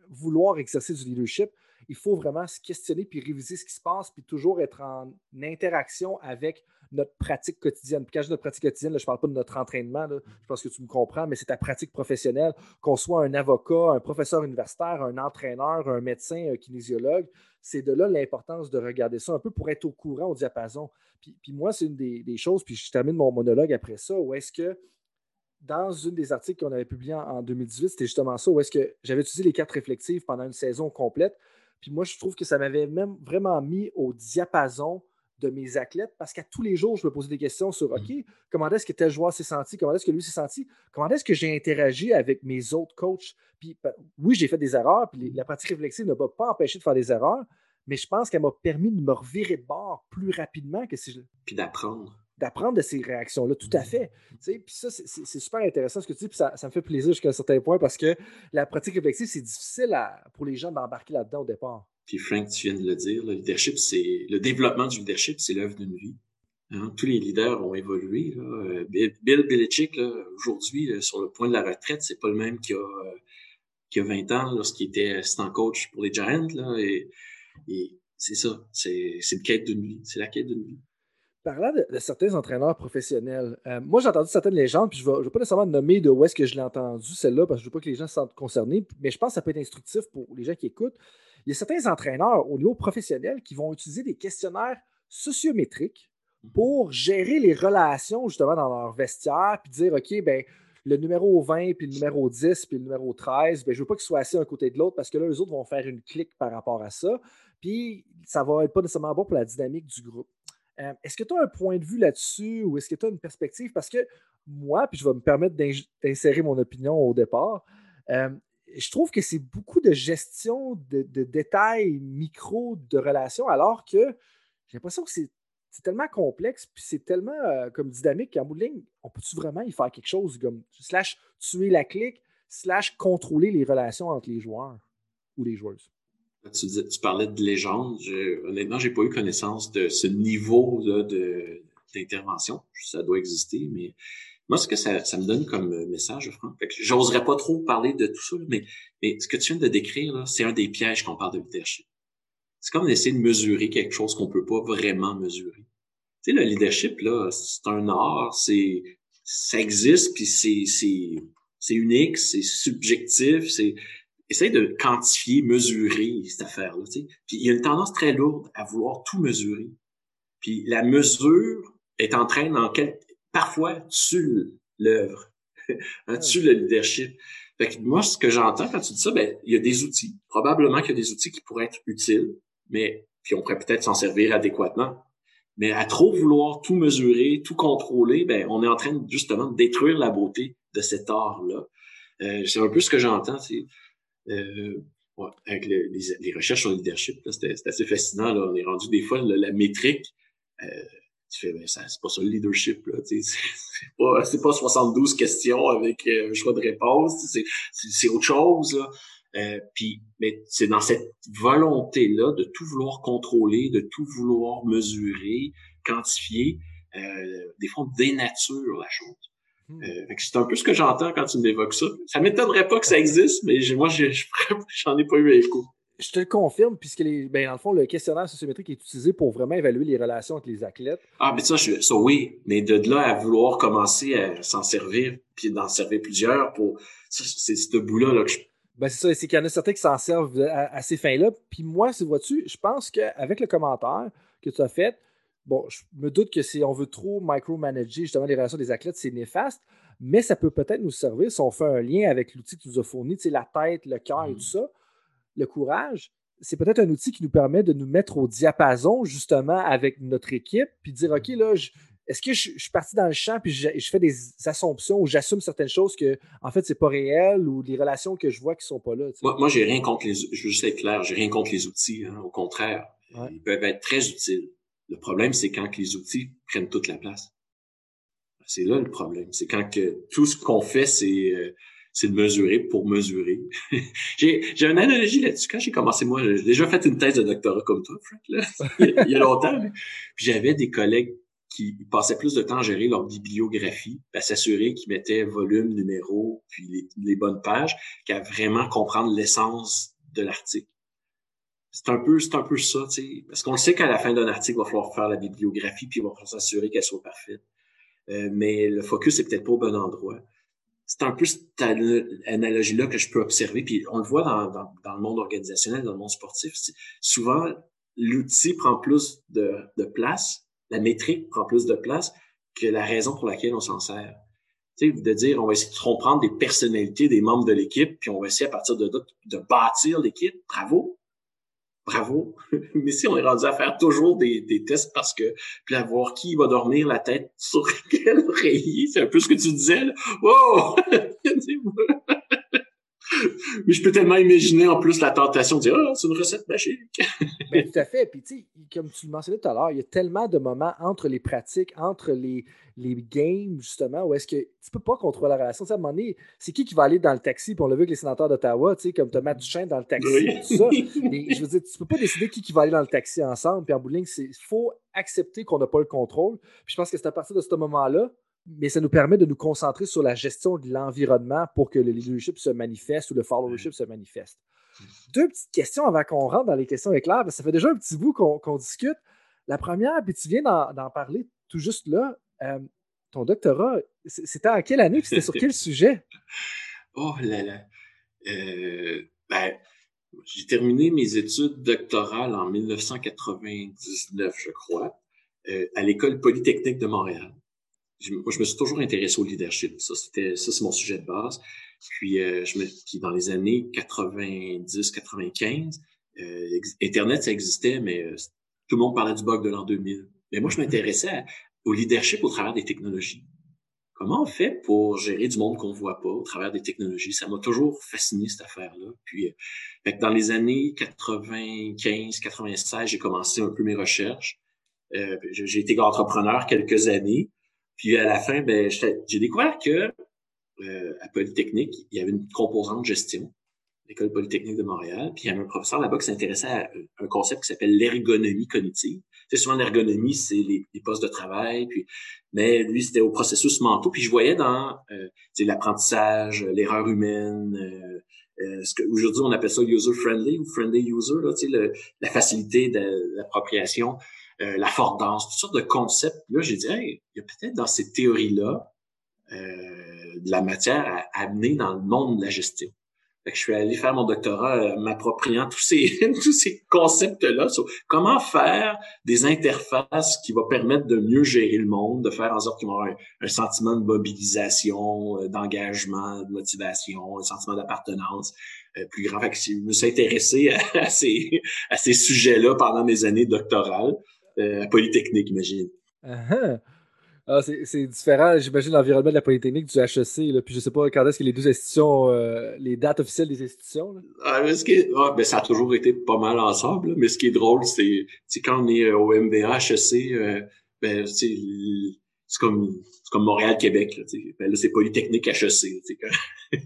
C: vouloir exercer du leadership, il faut vraiment se questionner puis réviser ce qui se passe, puis toujours être en interaction avec notre pratique quotidienne. Puis quand je dis notre pratique quotidienne, je ne parle pas de notre entraînement, je pense que tu me comprends, mais c'est ta pratique professionnelle, qu'on soit un avocat, un professeur universitaire, un entraîneur, un médecin, un kinésiologue, c'est de là l'importance de regarder ça un peu pour être au courant au diapason. Puis, moi, c'est une des, choses, puis je termine mon monologue après ça, où est-ce que dans une des articles qu'on avait publiés en, 2018, c'était justement ça, où est-ce que j'avais utilisé les cartes réflexives pendant une saison complète. Puis moi, je trouve que ça m'avait même vraiment mis au diapason de mes athlètes parce qu'à tous les jours, je me posais des questions sur OK, mm. comment est-ce que tel joueur s'est senti, comment est-ce que lui s'est senti, comment est-ce que j'ai interagi avec mes autres coachs? Puis oui, j'ai fait des erreurs, puis la pratique réflexive ne m'a pas empêché de faire des erreurs, mais je pense qu'elle m'a permis de me revirer de bord plus rapidement que si je.
A: Puis d'apprendre
C: d'apprendre de ces réactions-là, tout à fait. Puis ça, c'est super intéressant ce que tu dis, puis ça, me fait plaisir jusqu'à un certain point parce que la pratique réflexive, c'est difficile pour les gens d'embarquer là-dedans au départ.
A: Puis Frank, tu viens de le dire, le leadership, c'est le développement du leadership, c'est l'œuvre d'une vie. Hein. Tous les leaders ont évolué. Là. Bill, Belichick, aujourd'hui, sur le point de la retraite, c'est pas le même qu'il y a, qu'il y a 20 ans lorsqu'il était assistant coach pour les Giants. Et, c'est ça, c'est, une quête d'une vie. C'est la quête d'une vie.
C: Parlant de, certains entraîneurs professionnels, euh, moi j'ai entendu certaines légendes, puis je ne vais, pas nécessairement nommer de où est-ce que je l'ai entendu, celle-là, parce que je ne veux pas que les gens se sentent concernés, mais je pense que ça peut être instructif pour les gens qui écoutent. Il y a certains entraîneurs au niveau professionnel qui vont utiliser des questionnaires sociométriques mhm. pour gérer les relations justement dans leur vestiaire, puis dire, OK, ben le numéro 20, puis le numéro 10, puis le numéro 13, ben, je ne veux pas qu'ils soient assis un côté de l'autre parce que là, eux autres vont faire une clique par rapport à ça. Puis ça va être pas nécessairement bon pour la dynamique du groupe. Euh, est-ce que tu as un point de vue là-dessus ou est-ce que tu as une perspective? Parce que moi, puis je vais me permettre d'insérer mon opinion au départ, euh, je trouve que c'est beaucoup de gestion de, détails micro de relations, alors que j'ai l'impression que c'est tellement complexe, puis c'est tellement euh, comme dynamique qu'en bout de ligne, on peut-tu vraiment y faire quelque chose comme slash tuer la clique, slash contrôler les relations entre les joueurs ou les joueuses?
A: Tu, parlais de légende. Je, honnêtement, j'ai pas eu connaissance de ce niveau d'intervention. Ça doit exister, mais moi, ce que ça, ça me donne comme message, Franck, j'oserais pas trop parler de tout ça, mais, mais ce que tu viens de décrire, c'est un des pièges qu'on parle de leadership. C'est comme essayer de mesurer quelque chose qu'on peut pas vraiment mesurer. Tu sais, le leadership, là, c'est un art, c'est, ça existe, puis c'est, c'est, c'est unique, c'est subjectif, c'est, essaye de quantifier, mesurer cette affaire-là. Tu sais. Puis il y a une tendance très lourde à vouloir tout mesurer. Puis la mesure est en train, quel... parfois, tuer l'œuvre, tuer le leadership? Fait que moi, ce que j'entends quand tu dis ça, ben, il y a des outils. Probablement qu'il y a des outils qui pourraient être utiles, mais puis on pourrait peut-être s'en servir adéquatement. Mais à trop vouloir tout mesurer, tout contrôler, ben, on est en train justement de détruire la beauté de cet art-là. Euh, c'est un peu ce que j'entends. C'est euh, avec les, recherches sur le leadership, c'est assez fascinant. Là. On est rendu des fois la métrique. Euh, tu fais, ben, c'est pas ça le leadership. C'est pas, pas 72 questions avec euh, un choix de réponse. C'est autre chose. Là. Euh, puis, mais c'est dans cette volonté-là de tout vouloir contrôler, de tout vouloir mesurer, quantifier, euh, des fois on dénature la chose. Hmm. Euh, c'est un peu ce que j'entends quand tu m'évoques ça. Ça m'étonnerait pas que ça existe, mais moi, j'en ai pas eu écho.
C: Je te le confirme, puisque les, ben, dans le fond, le questionnaire sociométrique est utilisé pour vraiment évaluer les relations entre les athlètes.
A: Ah, mais ça, je, ça oui, mais de là à vouloir commencer à s'en servir, puis d'en servir plusieurs, pour c'est ce bout-là là, que je...
C: Ben, c'est ça, c'est qu'il y en a certains qui s'en servent à, ces fins-là. Puis moi, vois-tu, je pense qu'avec le commentaire que tu as fait, Bon, je me doute que si on veut trop micromanager justement les relations des athlètes, c'est néfaste, mais ça peut peut-être nous servir si on fait un lien avec l'outil que tu nous as fourni, tu sais, la tête, le cœur et tout mm. ça. Le courage, c'est peut-être un outil qui nous permet de nous mettre au diapason justement avec notre équipe, puis dire, OK, là, est-ce que je, suis parti dans le champ puis je, fais des assumptions ou j'assume certaines choses que en fait c'est pas réel ou des relations que je vois qui sont pas là.
A: Moi, moi j'ai rien contre les je veux juste être clair, j'ai rien contre les outils. Hein. au contraire, ils peuvent être très utiles. Le problème, c'est quand les outils prennent toute la place. C'est là le problème. C'est quand que tout ce qu'on fait, c'est euh, c'est de mesurer pour mesurer. j'ai, j'ai une analogie là-dessus. Quand j'ai commencé, moi, j'ai déjà fait une thèse de doctorat comme toi, Frank, là, il y a longtemps. Puis j'avais des collègues qui passaient plus de temps à gérer leur bibliographie, à s'assurer qu'ils mettaient volume, numéro, puis les, les bonnes pages, qu'à vraiment comprendre l'essence de l'article. C'est un peu, c'est un peu ça, tu sais, parce qu'on sait qu'à la fin d'un article, il va falloir faire la bibliographie, puis il va falloir s'assurer qu'elle soit parfaite. Euh, mais le focus est peut-être pas au bon endroit. C'est un peu cette analogie-là que je peux observer, puis on le voit dans, le monde organisationnel, dans le monde sportif. Souvent, l'outil prend plus de, place, la métrique prend plus de place que la raison pour laquelle on s'en sert. Tu de dire, on va essayer de comprendre des personnalités des membres de l'équipe, puis on va essayer à partir de là de bâtir l'équipe. Bravo, bravo. Mais si on est rendu à faire toujours des, tests parce que, puis à voir qui va dormir la tête sur quel oreiller, c'est un peu ce que tu disais, là. Wow! Mais je peux tellement imaginer en plus la tentation de dire Ah, c'est une recette magique.
C: ben, tout à fait. Puis, tu sais, comme tu le mentionnais tout à l'heure, il y a tellement de moments entre les pratiques, entre les, les games, justement, où est-ce que tu peux pas contrôler la relation. à un moment donné, c'est qui qui va aller dans le taxi? Puis on l'a vu avec les sénateurs d'Ottawa, tu sais, comme Thomas Duchesne dans le taxi, tout ça. Mais je veux dire, tu peux pas décider qui, qui va aller dans le taxi ensemble. Puis en bout il faut accepter qu'on n'a pas le contrôle. Puis je pense que c'est à partir de ce moment-là mais ça nous permet de nous concentrer sur la gestion de l'environnement pour que le leadership se manifeste ou le followership se manifeste. Deux petites questions avant qu'on rentre dans les questions éclairs, ça fait déjà un petit bout qu'on discute. La première, puis tu viens d'en parler tout juste là, euh, ton doctorat, c'était en quelle année, c'était sur quel sujet?
A: Oh là là. Euh, ben, j'ai terminé mes études doctorales en 1999, je crois, euh, à l'École polytechnique de Montréal je, moi, je me suis toujours intéressé au leadership. Ça, c'était, ça, c'est mon sujet de base. Puis, euh, je me, puis dans les années 90-95, euh, Internet, ça existait, mais euh, tout le monde parlait du bug de l'an 2000. Mais moi, je m'intéressais au leadership au travers des technologies. Comment on fait pour gérer du monde qu'on voit pas au travers des technologies? Ça m'a toujours fasciné, cette affaire-là. Puis, euh, dans les années 95, 96, j'ai commencé un peu mes recherches. Euh, j'ai été entrepreneur quelques années. Puis à la fin, ben, j'ai découvert que euh, à Polytechnique, il y avait une composante gestion, l'école Polytechnique de Montréal. Puis il y avait un professeur là-bas qui s'intéressait à un concept qui s'appelle l'ergonomie cognitive. C'est souvent l'ergonomie, c'est les, postes de travail, puis mais lui c'était au processus mentaux. Puis je voyais dans euh, l'apprentissage, l'erreur humaine. Euh, euh, ce que aujourd'hui on appelle ça user friendly ou friendly user, là, le, la facilité de l'appropriation. Euh, toutes sortes de concepts. Là, j'ai dit, hey, il y a peut-être dans ces théories-là euh, de la matière à amener dans le monde de la gestion. Fait que je suis allé faire mon doctorat euh, m'appropriant tous ces tous ces concepts-là sur comment faire des interfaces qui vont permettre de mieux gérer le monde, de faire en sorte qu'ils vont avoir un, sentiment de mobilisation, d'engagement, de motivation, un sentiment d'appartenance plus grand. Fait que je me suis intéressé à, ces à ces sujets-là pendant mes années doctorales. Euh, Polytechnique, imagine.
C: Uh-huh. Ah, c'est différent, j'imagine, l'environnement de la Polytechnique du HEC. Là. Puis je sais pas quand est-ce que les deux institutions, euh, les dates officielles des institutions.
A: Ah, mais ce qui ah, ben, ça a toujours été pas mal ensemble. Mais ce qui est drôle, c'est quand on est euh, au MBA HEC, ben, c'est comme comme Montréal-Québec. Là, ben, là c'est Polytechnique HEC.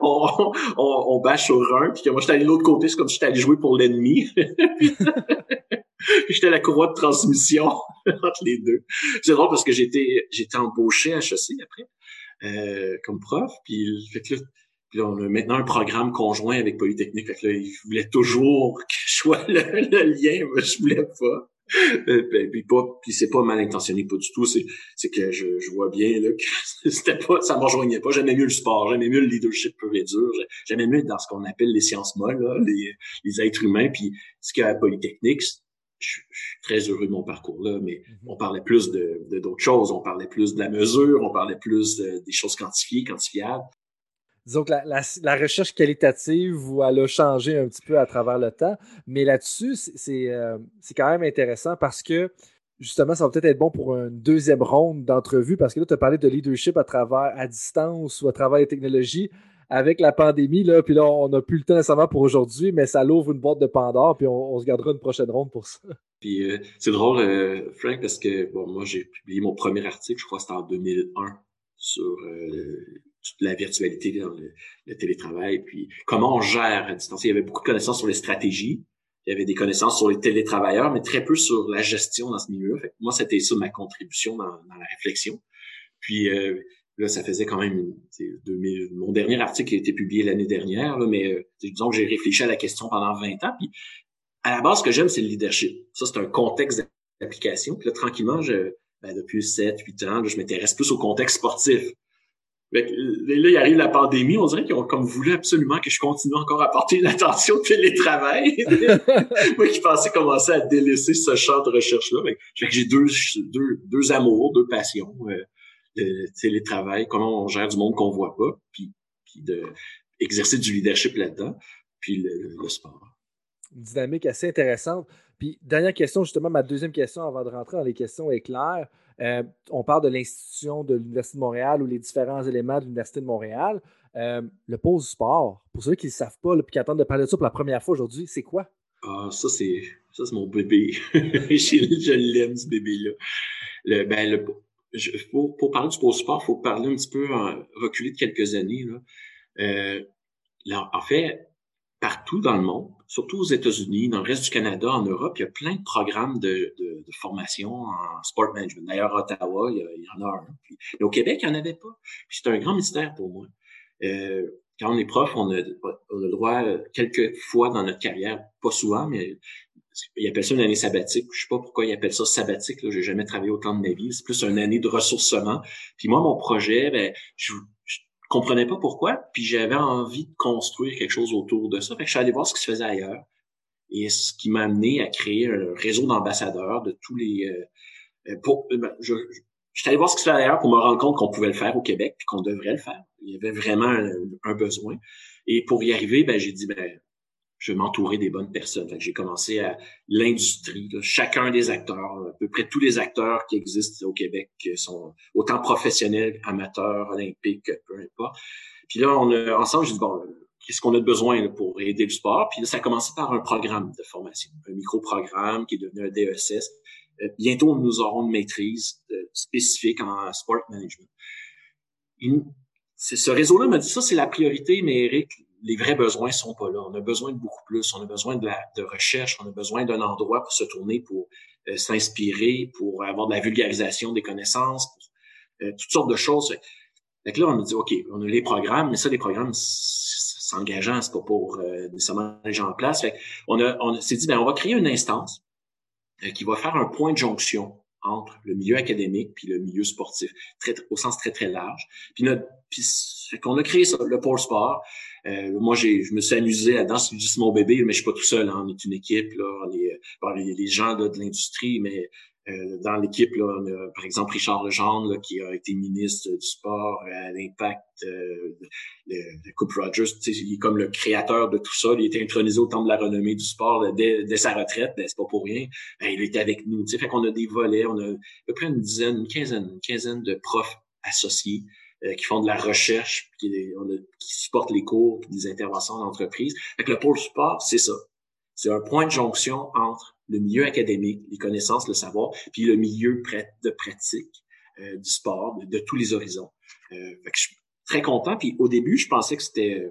A: on, on, on, bâche sur un, puis moi j'étais allé de l'autre côté, c'est comme si j'étais allé jouer pour l'ennemi. J'étais la courroie de transmission entre les deux. C'est drôle parce que j'étais j'étais embauché à HEC après euh, comme prof. Puis, fait que là, puis on a maintenant un programme conjoint avec Polytechnique. Fait que là, ils voulaient toujours que je sois le, lien, mais je voulais pas. Euh, ben, puis pas puis c'est pas mal intentionné pas du tout c'est c'est que je, je vois bien là que c'était pas ça me rejoignait pas j'aimais mieux le sport j'aimais mieux le leadership pur et dur j'aimais mieux dans ce qu'on appelle les sciences molles là, les, les êtres humains puis ce qu'il y a à Polytechnique je, suis très heureux de mon parcours-là, mais mhm. on parlait plus de, d'autres choses. On parlait plus de la mesure, on parlait plus des choses quantifiées, quantifiables.
C: Disons que la, recherche qualitative, elle a changé un petit peu à travers le temps, mais là-dessus, c'est, euh, c'est quand même intéressant parce que justement, ça va peut-être être bon pour une deuxième ronde d'entrevue parce que là, tu as parlé de leadership à travers à distance ou à travers les technologies avec la pandémie, là, puis là, on n'a plus le temps nécessairement pour aujourd'hui, mais ça l'ouvre une boîte de Pandore, puis on, se gardera une prochaine ronde pour ça.
A: Puis euh, c'est drôle, euh, Frank, parce que bon, moi j'ai publié mon premier article, je crois que c'était en 2001, sur euh, toute la virtualité dans le, télétravail, puis comment on gère à distance. Il y avait beaucoup de connaissances sur les stratégies, il y avait des connaissances sur les télétravailleurs, mais très peu sur la gestion dans ce milieu-là. Moi, c'était ça ma contribution dans, la réflexion. Puis euh, là, ça faisait quand même mon dernier article a été publié l'année dernière, là, mais euh, disons que j'ai réfléchi à la question pendant 20 ans. Puis à la base, ce que j'aime, c'est le leadership. Ça, c'est un contexte d'application. Puis là, tranquillement, je, ben, depuis 7, 8 ans, je m'intéresse plus au contexte sportif. là, il arrive la pandémie, on dirait qu'ils ont comme voulu absolument que je continue encore à porter une attention au télétravail. Moi qui pensais commencer à délaisser ce champ de recherche-là. j'ai deux, deux, deux amours, deux passions. Euh, le télétravail, comment on gère du monde qu'on voit pas, puis, puis de exercer du leadership là-dedans, puis le sport
C: une dynamique assez intéressante. Puis, dernière question, justement, ma deuxième question avant de rentrer dans les questions est claire. Euh, on parle de l'institution de l'Université de Montréal ou les différents éléments de l'Université de Montréal. Euh, le pôle sport, pour ceux qui ne le savent pas et qui attendent de parler de ça pour la première fois aujourd'hui, c'est quoi?
A: Ah, ça, c'est ça c'est mon bébé. je, l'aime, ce bébé-là. ben, pour, pour, parler du sport, il faut parler un petit peu, reculer de quelques années. Là. Euh, là, en fait, partout dans le monde, surtout aux États-Unis, dans le reste du Canada, en Europe, il y a plein de programmes de, de, de formation en sport management. D'ailleurs, à Ottawa, il y, en a un. mais au Québec, il n'y en avait pas. c'est un grand mystère pour moi. Euh, quand on est prof, on a, on a le droit, quelques fois dans notre carrière, pas souvent, mais ils appellent ça une année sabbatique. Je sais pas pourquoi ils appellent ça sabbatique. Là, j'ai jamais travaillé autant de ma vie. C'est plus une année de ressourcement. Puis moi, mon projet, ben, je, comprenais pas pourquoi, puis j'avais envie de construire quelque chose autour de ça. Fait que je suis allé voir ce qui se faisait ailleurs. Et ce qui m'a amené à créer un réseau d'ambassadeurs de tous les... Euh, euh pour, euh, ben, je, je suis allé voir ce qui se faisait ailleurs pour me rendre compte qu'on pouvait le faire au Québec, puis qu'on devrait le faire. Il y avait vraiment un, un besoin. Et pour y arriver, ben, j'ai dit, ben, je m'entourer des bonnes personnes. J'ai commencé à l'industrie, chacun des acteurs, à peu près tous les acteurs qui existent au Québec sont autant professionnels, amateurs, olympiques, peu importe. Puis là, on a, ensemble, j'ai dit, bon, qu'est-ce qu'on a besoin pour aider le sport? Puis là, ça a commencé par un programme de formation, un micro-programme qui est devenu un DESS. Euh, bientôt, nous aurons une maîtrise euh, spécifique en sport management. ce réseau-là m'a dit ça, c'est la priorité, mais Eric, les vrais besoins sont pas là. On a besoin de beaucoup plus. On a besoin de, la, recherche. On a besoin d'un endroit pour se tourner, pour euh, s'inspirer, pour avoir de la vulgarisation des connaissances, pour euh, toutes sortes de choses. Donc là, on a dit, OK, on a les programmes, mais ça, les programmes, c'est engageant, c'est pas pour euh, nécessairement les gens en place. on a, on s'est dit, ben, on va créer une instance qui va faire un point de jonction entre le milieu académique puis le milieu sportif, au sens très, très large. Puis, notre, qu'on a créé ça, le pôle sport. Euh, moi, j'ai, je me suis amusé là-dedans. C'est juste mon bébé, mais je suis pas tout seul. Hein. On est une équipe. Là. On est, bon, les, les, gens là, de l'industrie, mais euh, dans l'équipe, là, on a, par exemple, Richard Legendre, qui a été ministre du sport à l'Impact, euh, de, Coupe Rogers. Il est comme le créateur de tout ça. Il été intronisé au temps de la renommée du sport dès, dès, sa retraite. Ben, c'est pas pour rien. Ben, il était avec nous. Fait qu'on a des volets. On a à peu près une dizaine, une quinzaine, une quinzaine de profs associés euh, qui font de la recherche, qui, qui supportent les cours, des interventions d'entreprise. Fait le pôle sport, c'est ça. C'est un point de jonction entre le milieu académique, les connaissances, le savoir, puis le milieu de pratique euh, du sport, de, tous les horizons. Euh, fait que je suis très content. Puis au début, je pensais que c'était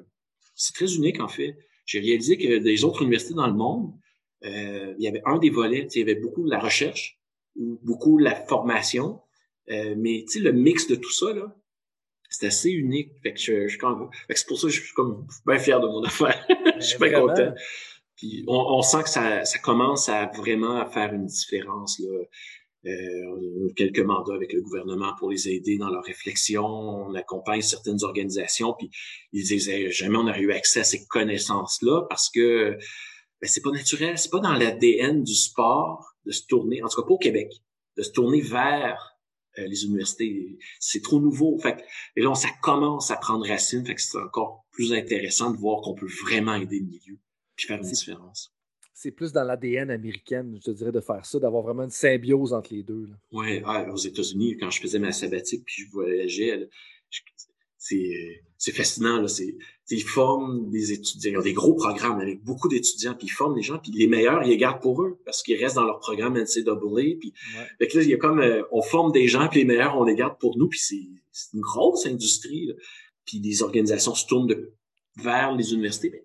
A: c'est très unique en fait. J'ai réalisé que des autres universités dans le monde, euh, il y avait un des volets, il y avait beaucoup de la recherche, beaucoup de la formation, euh, mais le mix de tout ça là, c'est assez unique. Fait que je, je, c'est pour ça que je suis comme bien fier de mon affaire. je suis bien content. Puis on, on, sent que ça, ça commence à vraiment à faire une différence. Là. Euh, on a quelques mandats avec le gouvernement pour les aider dans leur réflexion. On accompagne certaines organisations, puis ils disaient jamais on aurait eu accès à ces connaissances-là parce que ben, c'est pas naturel, c'est pas dans l'ADN du sport de se tourner, en tout cas pas au Québec, de se tourner vers les universités. C'est trop nouveau. Fait et là, ça commence à prendre racine. Fait que c'est encore plus intéressant de voir qu'on peut vraiment aider le milieu puis faire une différence.
C: C'est plus dans l'ADN américaine, je te dirais, de faire ça, d'avoir vraiment une symbiose entre les deux.
A: Oui, aux États-Unis, quand je faisais ma sabbatique puis je voyageais, c'est c'est fascinant là c'est ils forment des étudiants ils ont des gros programmes avec beaucoup d'étudiants puis ils forment des gens puis les meilleurs ils les gardent pour eux parce qu'ils restent dans leur programme NCAA puis là il y a comme euh, on forme des gens puis les meilleurs on les garde pour nous puis c'est une grosse industrie puis des organisations se tournent vers les universités, ben,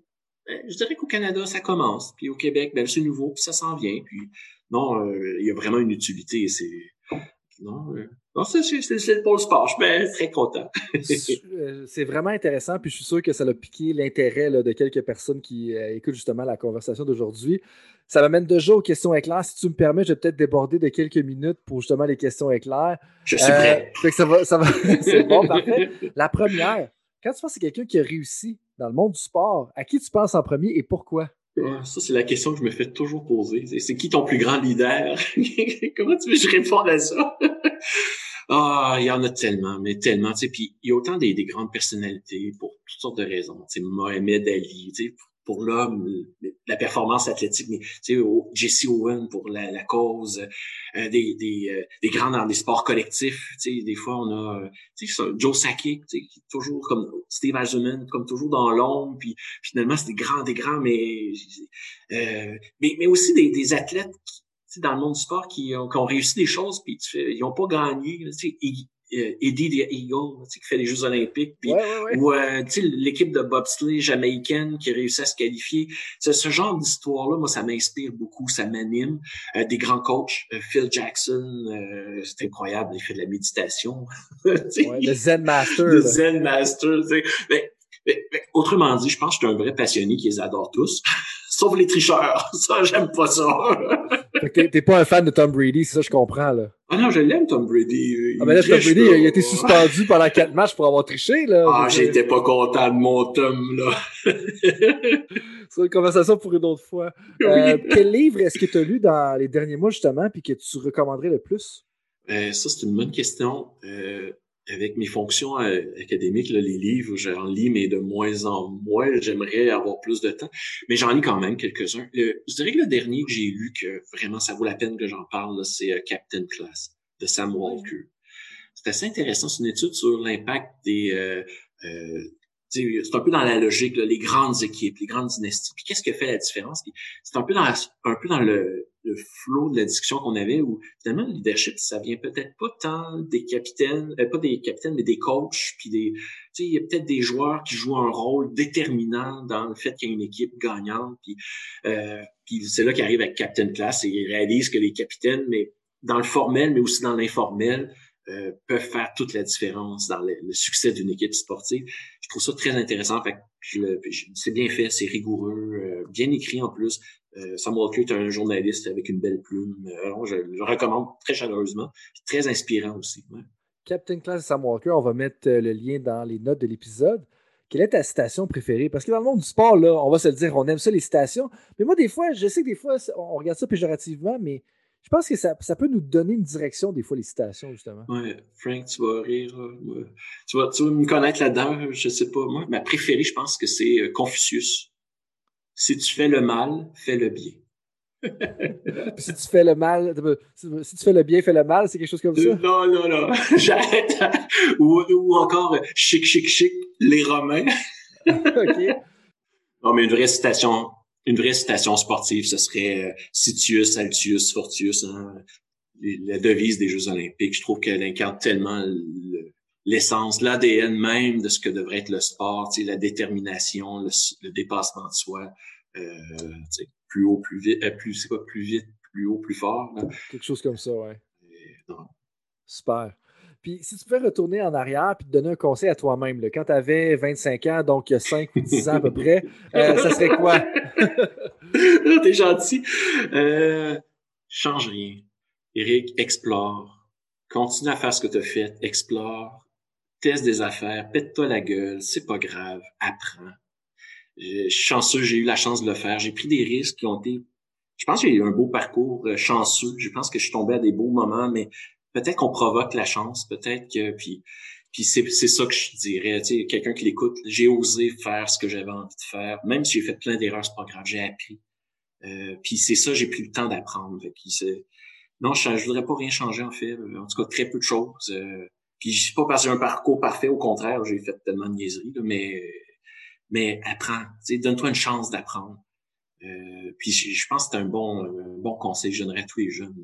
A: ben, je dirais qu'au Canada, ça commence. Puis au Québec, ben, c'est nouveau, puis ça s'en vient. Puis non, euh, il y a vraiment une utilité. C'est non, euh, non c'est pour le sport. Je suis très content.
C: Euh, c'est vraiment intéressant. Puis je suis sûr que ça a piqué l'intérêt de quelques personnes qui écoutent justement la conversation d'aujourd'hui. Ça m'amène déjà aux questions éclairs. Si tu me permets, je vais peut-être déborder de quelques minutes pour justement les questions éclairs.
A: Je suis prêt.
C: ça va, ça va, c'est bon, parfait. La première, quand tu penses à quelqu'un qui a réussi dans le monde du sport, à qui tu penses en premier et pourquoi?
A: Ça, c'est la question que je me fais toujours poser. C'est qui ton plus grand leader? Comment tu veux que je réponde à ça? Ah, il y en a tellement, mais tellement. Puis il y a autant des, des, grandes personnalités pour toutes sortes de raisons. Mohamed Ali, tu l'homme, la performance athlétique, mais tu sais, Jesse Owen pour la, cause, euh, des, des, euh, des grands dans des sports collectifs, tu sais, des fois on a, euh, tu sais, Joe Sakic, tu sais, toujours comme Steve Eisenman, comme toujours dans l'ombre, puis finalement c'est des grands, des grands, mais mais, mais aussi des, des athlètes qui, dans le monde du sport qui ont, qui ont réussi des choses, puis tu fais, ils ont pas gagné, tu sais, euh, Eddie the Eagle, qui fait les Jeux Olympiques, puis, ou euh, l'équipe de bobsleigh jamaïcaine qui a réussi à se qualifier. Ce, ce genre d'histoire-là, moi, ça m'inspire beaucoup, ça m'anime. Euh, des grands coachs, Phil Jackson, c'est incroyable, il fait de la méditation.
C: le Zen Master.
A: Le Zen Master. Mais, mais, autrement dit, je pense que je suis un vrai passionné qui les adore tous. Sauf les tricheurs. Ça, j'aime pas ça.
C: T'es pas un fan de Tom Brady, c'est ça je comprends, là.
A: Ah non, je l'aime, Tom Brady.
C: ah, mais là, Tom Brady, il a été suspendu pendant quatre matchs pour avoir triché, là.
A: Ah, j'étais pas content de mon Tom, là.
C: c'est une conversation pour une autre fois. Euh, quel livre est-ce que tu as lu dans les derniers mois, justement, puis que tu recommanderais le plus?
A: Euh, ça, c'est une bonne question. Euh, avec mes fonctions euh, académiques, là, les livres, j'en lis, mais de moins en moins. J'aimerais avoir plus de temps. Mais j'en lis quand même quelques-uns. je dirais que le dernier que j'ai lu, que vraiment ça vaut la peine que j'en parle, c'est euh, Captain Class de Sam Walker. C'est assez intéressant. C'est une étude sur l'impact des... Euh, c'est un peu dans la logique, les grandes équipes, les grandes dynasties. Puis qu'est-ce qui fait la différence? C'est un peu dans un peu dans le, le flot de la discussion qu'on avait où finalement le leadership, ça vient peut-être pas tant des capitaines, euh, pas des capitaines, mais des coachs, puis des, tu sais, il y a peut-être des joueurs qui jouent un rôle déterminant dans le fait qu'il y a une équipe gagnante, puis, euh, puis c'est là qu'arrive avec Captain Class et il réalise que les capitaines, mais dans le formel, mais aussi dans l'informel, euh, peuvent faire toute la différence dans le, succès d'une équipe sportive. Je trouve ça très intéressant. c'est bien fait, c'est rigoureux, euh, bien écrit en plus. Euh, Sam Walker est un journaliste avec une belle plume. Alors, je, le recommande très chaleureusement. Très inspirant aussi.
C: Captain Class Sam Walker, on va mettre le lien dans les notes de l'épisode. Quelle est ta citation préférée? Parce que dans le monde du sport, là, on va se le dire, on aime ça les citations. Mais moi, des fois, je sais que des fois, on regarde ça péjorativement, mais je pense que ça, peut nous donner une direction, des fois, les citations, justement.
A: Ouais, Frank, tu vas rire. Tu vas, tu vas me connaître là-dedans, je sais pas. Moi, ma préférée, je pense que c'est euh, Confucius. Si tu fais le mal, fais le bien.
C: si tu fais le mal, si tu fais le bien, fais le mal, c'est quelque chose comme ça?
A: Non, non, non. J'arrête. Ou, ou, encore chic, chic, chic, les Romains. OK. Non, mais une vraie citation une vraie citation sportive, ce serait euh, Sitius, Altius, Fortius, hein, la devise des Jeux olympiques. Je trouve qu'elle incarne tellement l'essence, l'ADN même de ce que devrait être le sport, la détermination, le, dépassement de soi, euh, plus haut, plus vite, euh, plus c'est quoi, plus vite, plus haut, plus fort.
C: Quelque chose comme ça, ouais. Super. Puis si tu pouvais retourner en arrière et te donner un conseil à toi-même, quand tu avais 25 ans, donc il y a 5 ou 10 ans à peu près, euh, ça serait quoi?
A: T'es gentil. Euh, change rien. Eric, explore. Continue à faire ce que tu as fait. Explore. Des affaires. Pète-toi la gueule. C'est pas grave. Apprends. Je suis chanceux, j'ai eu la chance de le faire. J'ai pris des risques qui ont été je pense que j'ai eu un beau parcours euh, chanceux. Je pense que je suis tombé à des beaux moments, mais peut-être qu'on provoque la chance, peut-être que puis puis c'est c'est ça que je dirais, tu sais, quelqu'un qui l'écoute, j'ai osé faire ce que j'avais envie de faire, même si j'ai fait plein d'erreurs, c'est pas grave, j'ai appris. Euh, puis c'est ça, j'ai pris le temps d'apprendre. Puis c'est non, je, je voudrais pas rien changer en fait, en tout cas très peu de choses. Euh, puis je suis pas passé un parcours parfait, au contraire, j'ai fait tellement de niaiseries, mais mais apprends, donne-toi une chance d'apprendre. Euh, puis je, pense que c'est un bon un bon conseil que je donnerais à tous les jeunes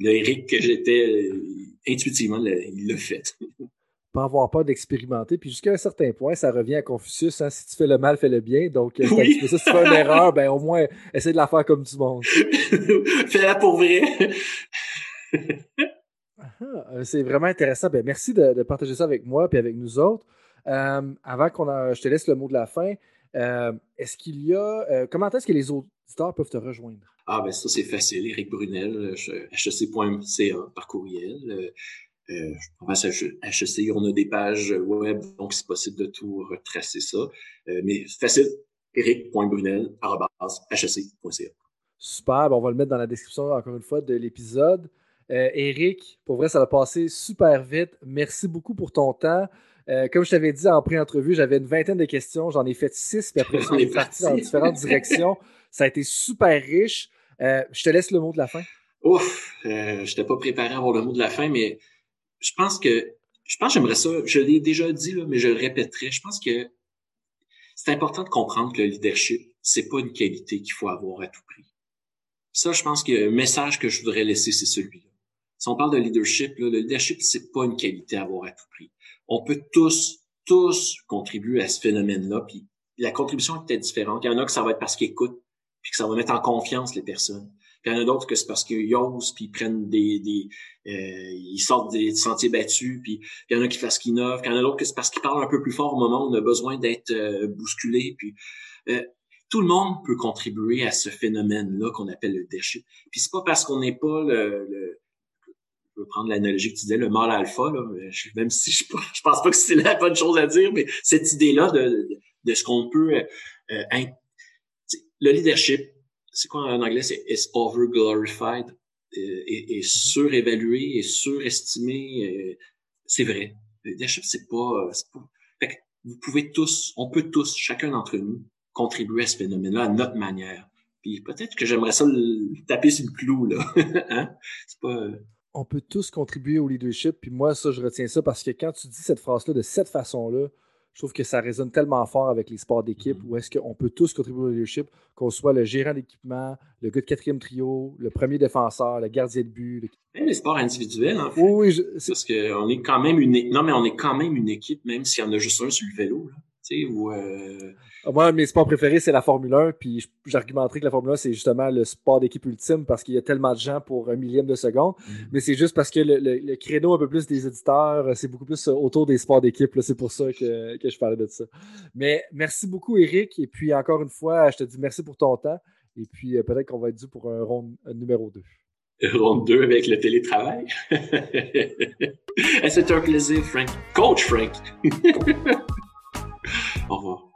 A: le Eric que j'étais, euh, intuitivement, il l'a fait.
C: pas avoir peur d'expérimenter. Puis jusqu'à un certain point, ça revient à Confucius. Hein, si tu fais le mal, fais le bien. Donc, euh, si tu fais une erreur, ben au moins, essaie de la faire comme du monde.
A: Fais-la pour vrai.
C: Ah, euh, c'est vraiment intéressant. Ben, merci de, partager ça avec moi et avec nous autres. Euh, avant qu'on je te laisse le mot de la fin, est-ce qu'il y a. comment est-ce que les auditeurs peuvent te rejoindre?
A: Ah, ben ça, c'est facile. Eric Brunel, hec.ca par courriel. Euh, HEC, on a des pages web, donc c'est possible de tout retracer ça. Euh, mais facile, eric.brunel.hec.ca.
C: Super, ben, on va le mettre dans la description encore une fois de l'épisode. Euh, Eric, pour vrai, ça va passer super vite. Merci beaucoup pour ton temps. Euh, comme je t'avais dit en pré-entrevue, j'avais une vingtaine de questions. J'en ai fait six, puis après, on est parti dans différentes directions. Ça a été super riche. Euh, je te laisse le mot de la fin.
A: Ouf, je n'étais pas préparé à avoir le mot de la fin, mais je pense que je pense j'aimerais ça, je l'ai déjà dit, là, mais je le répéterai. Je pense que c'est important de comprendre que le leadership, c'est pas une qualité qu'il faut avoir à tout prix. Ça, je pense que le message que je voudrais laisser, c'est celui-là. Si on parle de leadership, le leadership, c'est pas une qualité à avoir à tout prix. On peut tous, tous contribuer à ce phénomène-là, puis la contribution est peut-être différente. Il y en a que ça va être parce qu'ils écoutent, puis que ça va mettre en confiance les personnes. Puis il y en a d'autres que c'est parce qu'ils osent, puis ils prennent des, des euh, ils sortent des sentiers battus, puis il y en a qui font ce qu'ils neuf, puis il y en a d'autres que c'est parce qu'ils parlent un peu plus fort au moment où on a besoin d'être euh, bousculé. Puis euh, tout le monde peut contribuer à ce phénomène-là qu'on appelle le déchet. Puis c'est pas parce qu'on n'est pas le je vais prendre l'analogie que tu disais, le mâle alpha, là, même si je, je pense pas que c'est la bonne chose à dire, mais cette idée-là de, de, de, ce qu'on peut... Euh, le leadership, c'est quoi en anglais? C'est is over glorified euh, et, et, mm-hmm. surévalué et surestimé. Euh, c'est vrai. Le leadership, c'est pas, pas... Fait que vous pouvez tous, on peut tous, chacun d'entre nous, contribuer à ce phénomène-là à notre manière. Puis peut-être que j'aimerais ça le, taper sur le clou, là. hein? C'est pas.
C: On peut tous contribuer au leadership. Puis moi, ça, je retiens ça parce que quand tu dis cette phrase-là de cette façon-là, je trouve que ça résonne tellement fort avec les sports d'équipe mm-hmm. où est-ce qu'on peut tous contribuer au leadership, qu'on soit le gérant d'équipement, le gars de quatrième trio, le premier défenseur, le gardien de but.
A: Même les sports individuels, en fait.
C: Oui, oui.
A: Parce qu'on est quand même une non, mais on est quand même une équipe, même s'il y en a juste un sur le vélo. Là. Ou, euh...
C: Moi, mes sports préférés, c'est la Formule 1. Puis j'argumenterai que la Formule 1, c'est justement le sport d'équipe ultime parce qu'il y a tellement de gens pour un millième de seconde. Mm. Mais c'est juste parce que le, le, créneau un peu plus des éditeurs, c'est beaucoup plus autour des sports d'équipe. C'est pour ça que, que, je parlais de ça. Mais merci beaucoup, Eric. Et puis encore une fois, je te dis merci pour ton temps. Et puis euh, peut-être qu'on va être dû pour un rond numéro 2
A: ronde 2 avec le télétravail? C'est un plaisir, Frank. Coach Frank. Au revoir.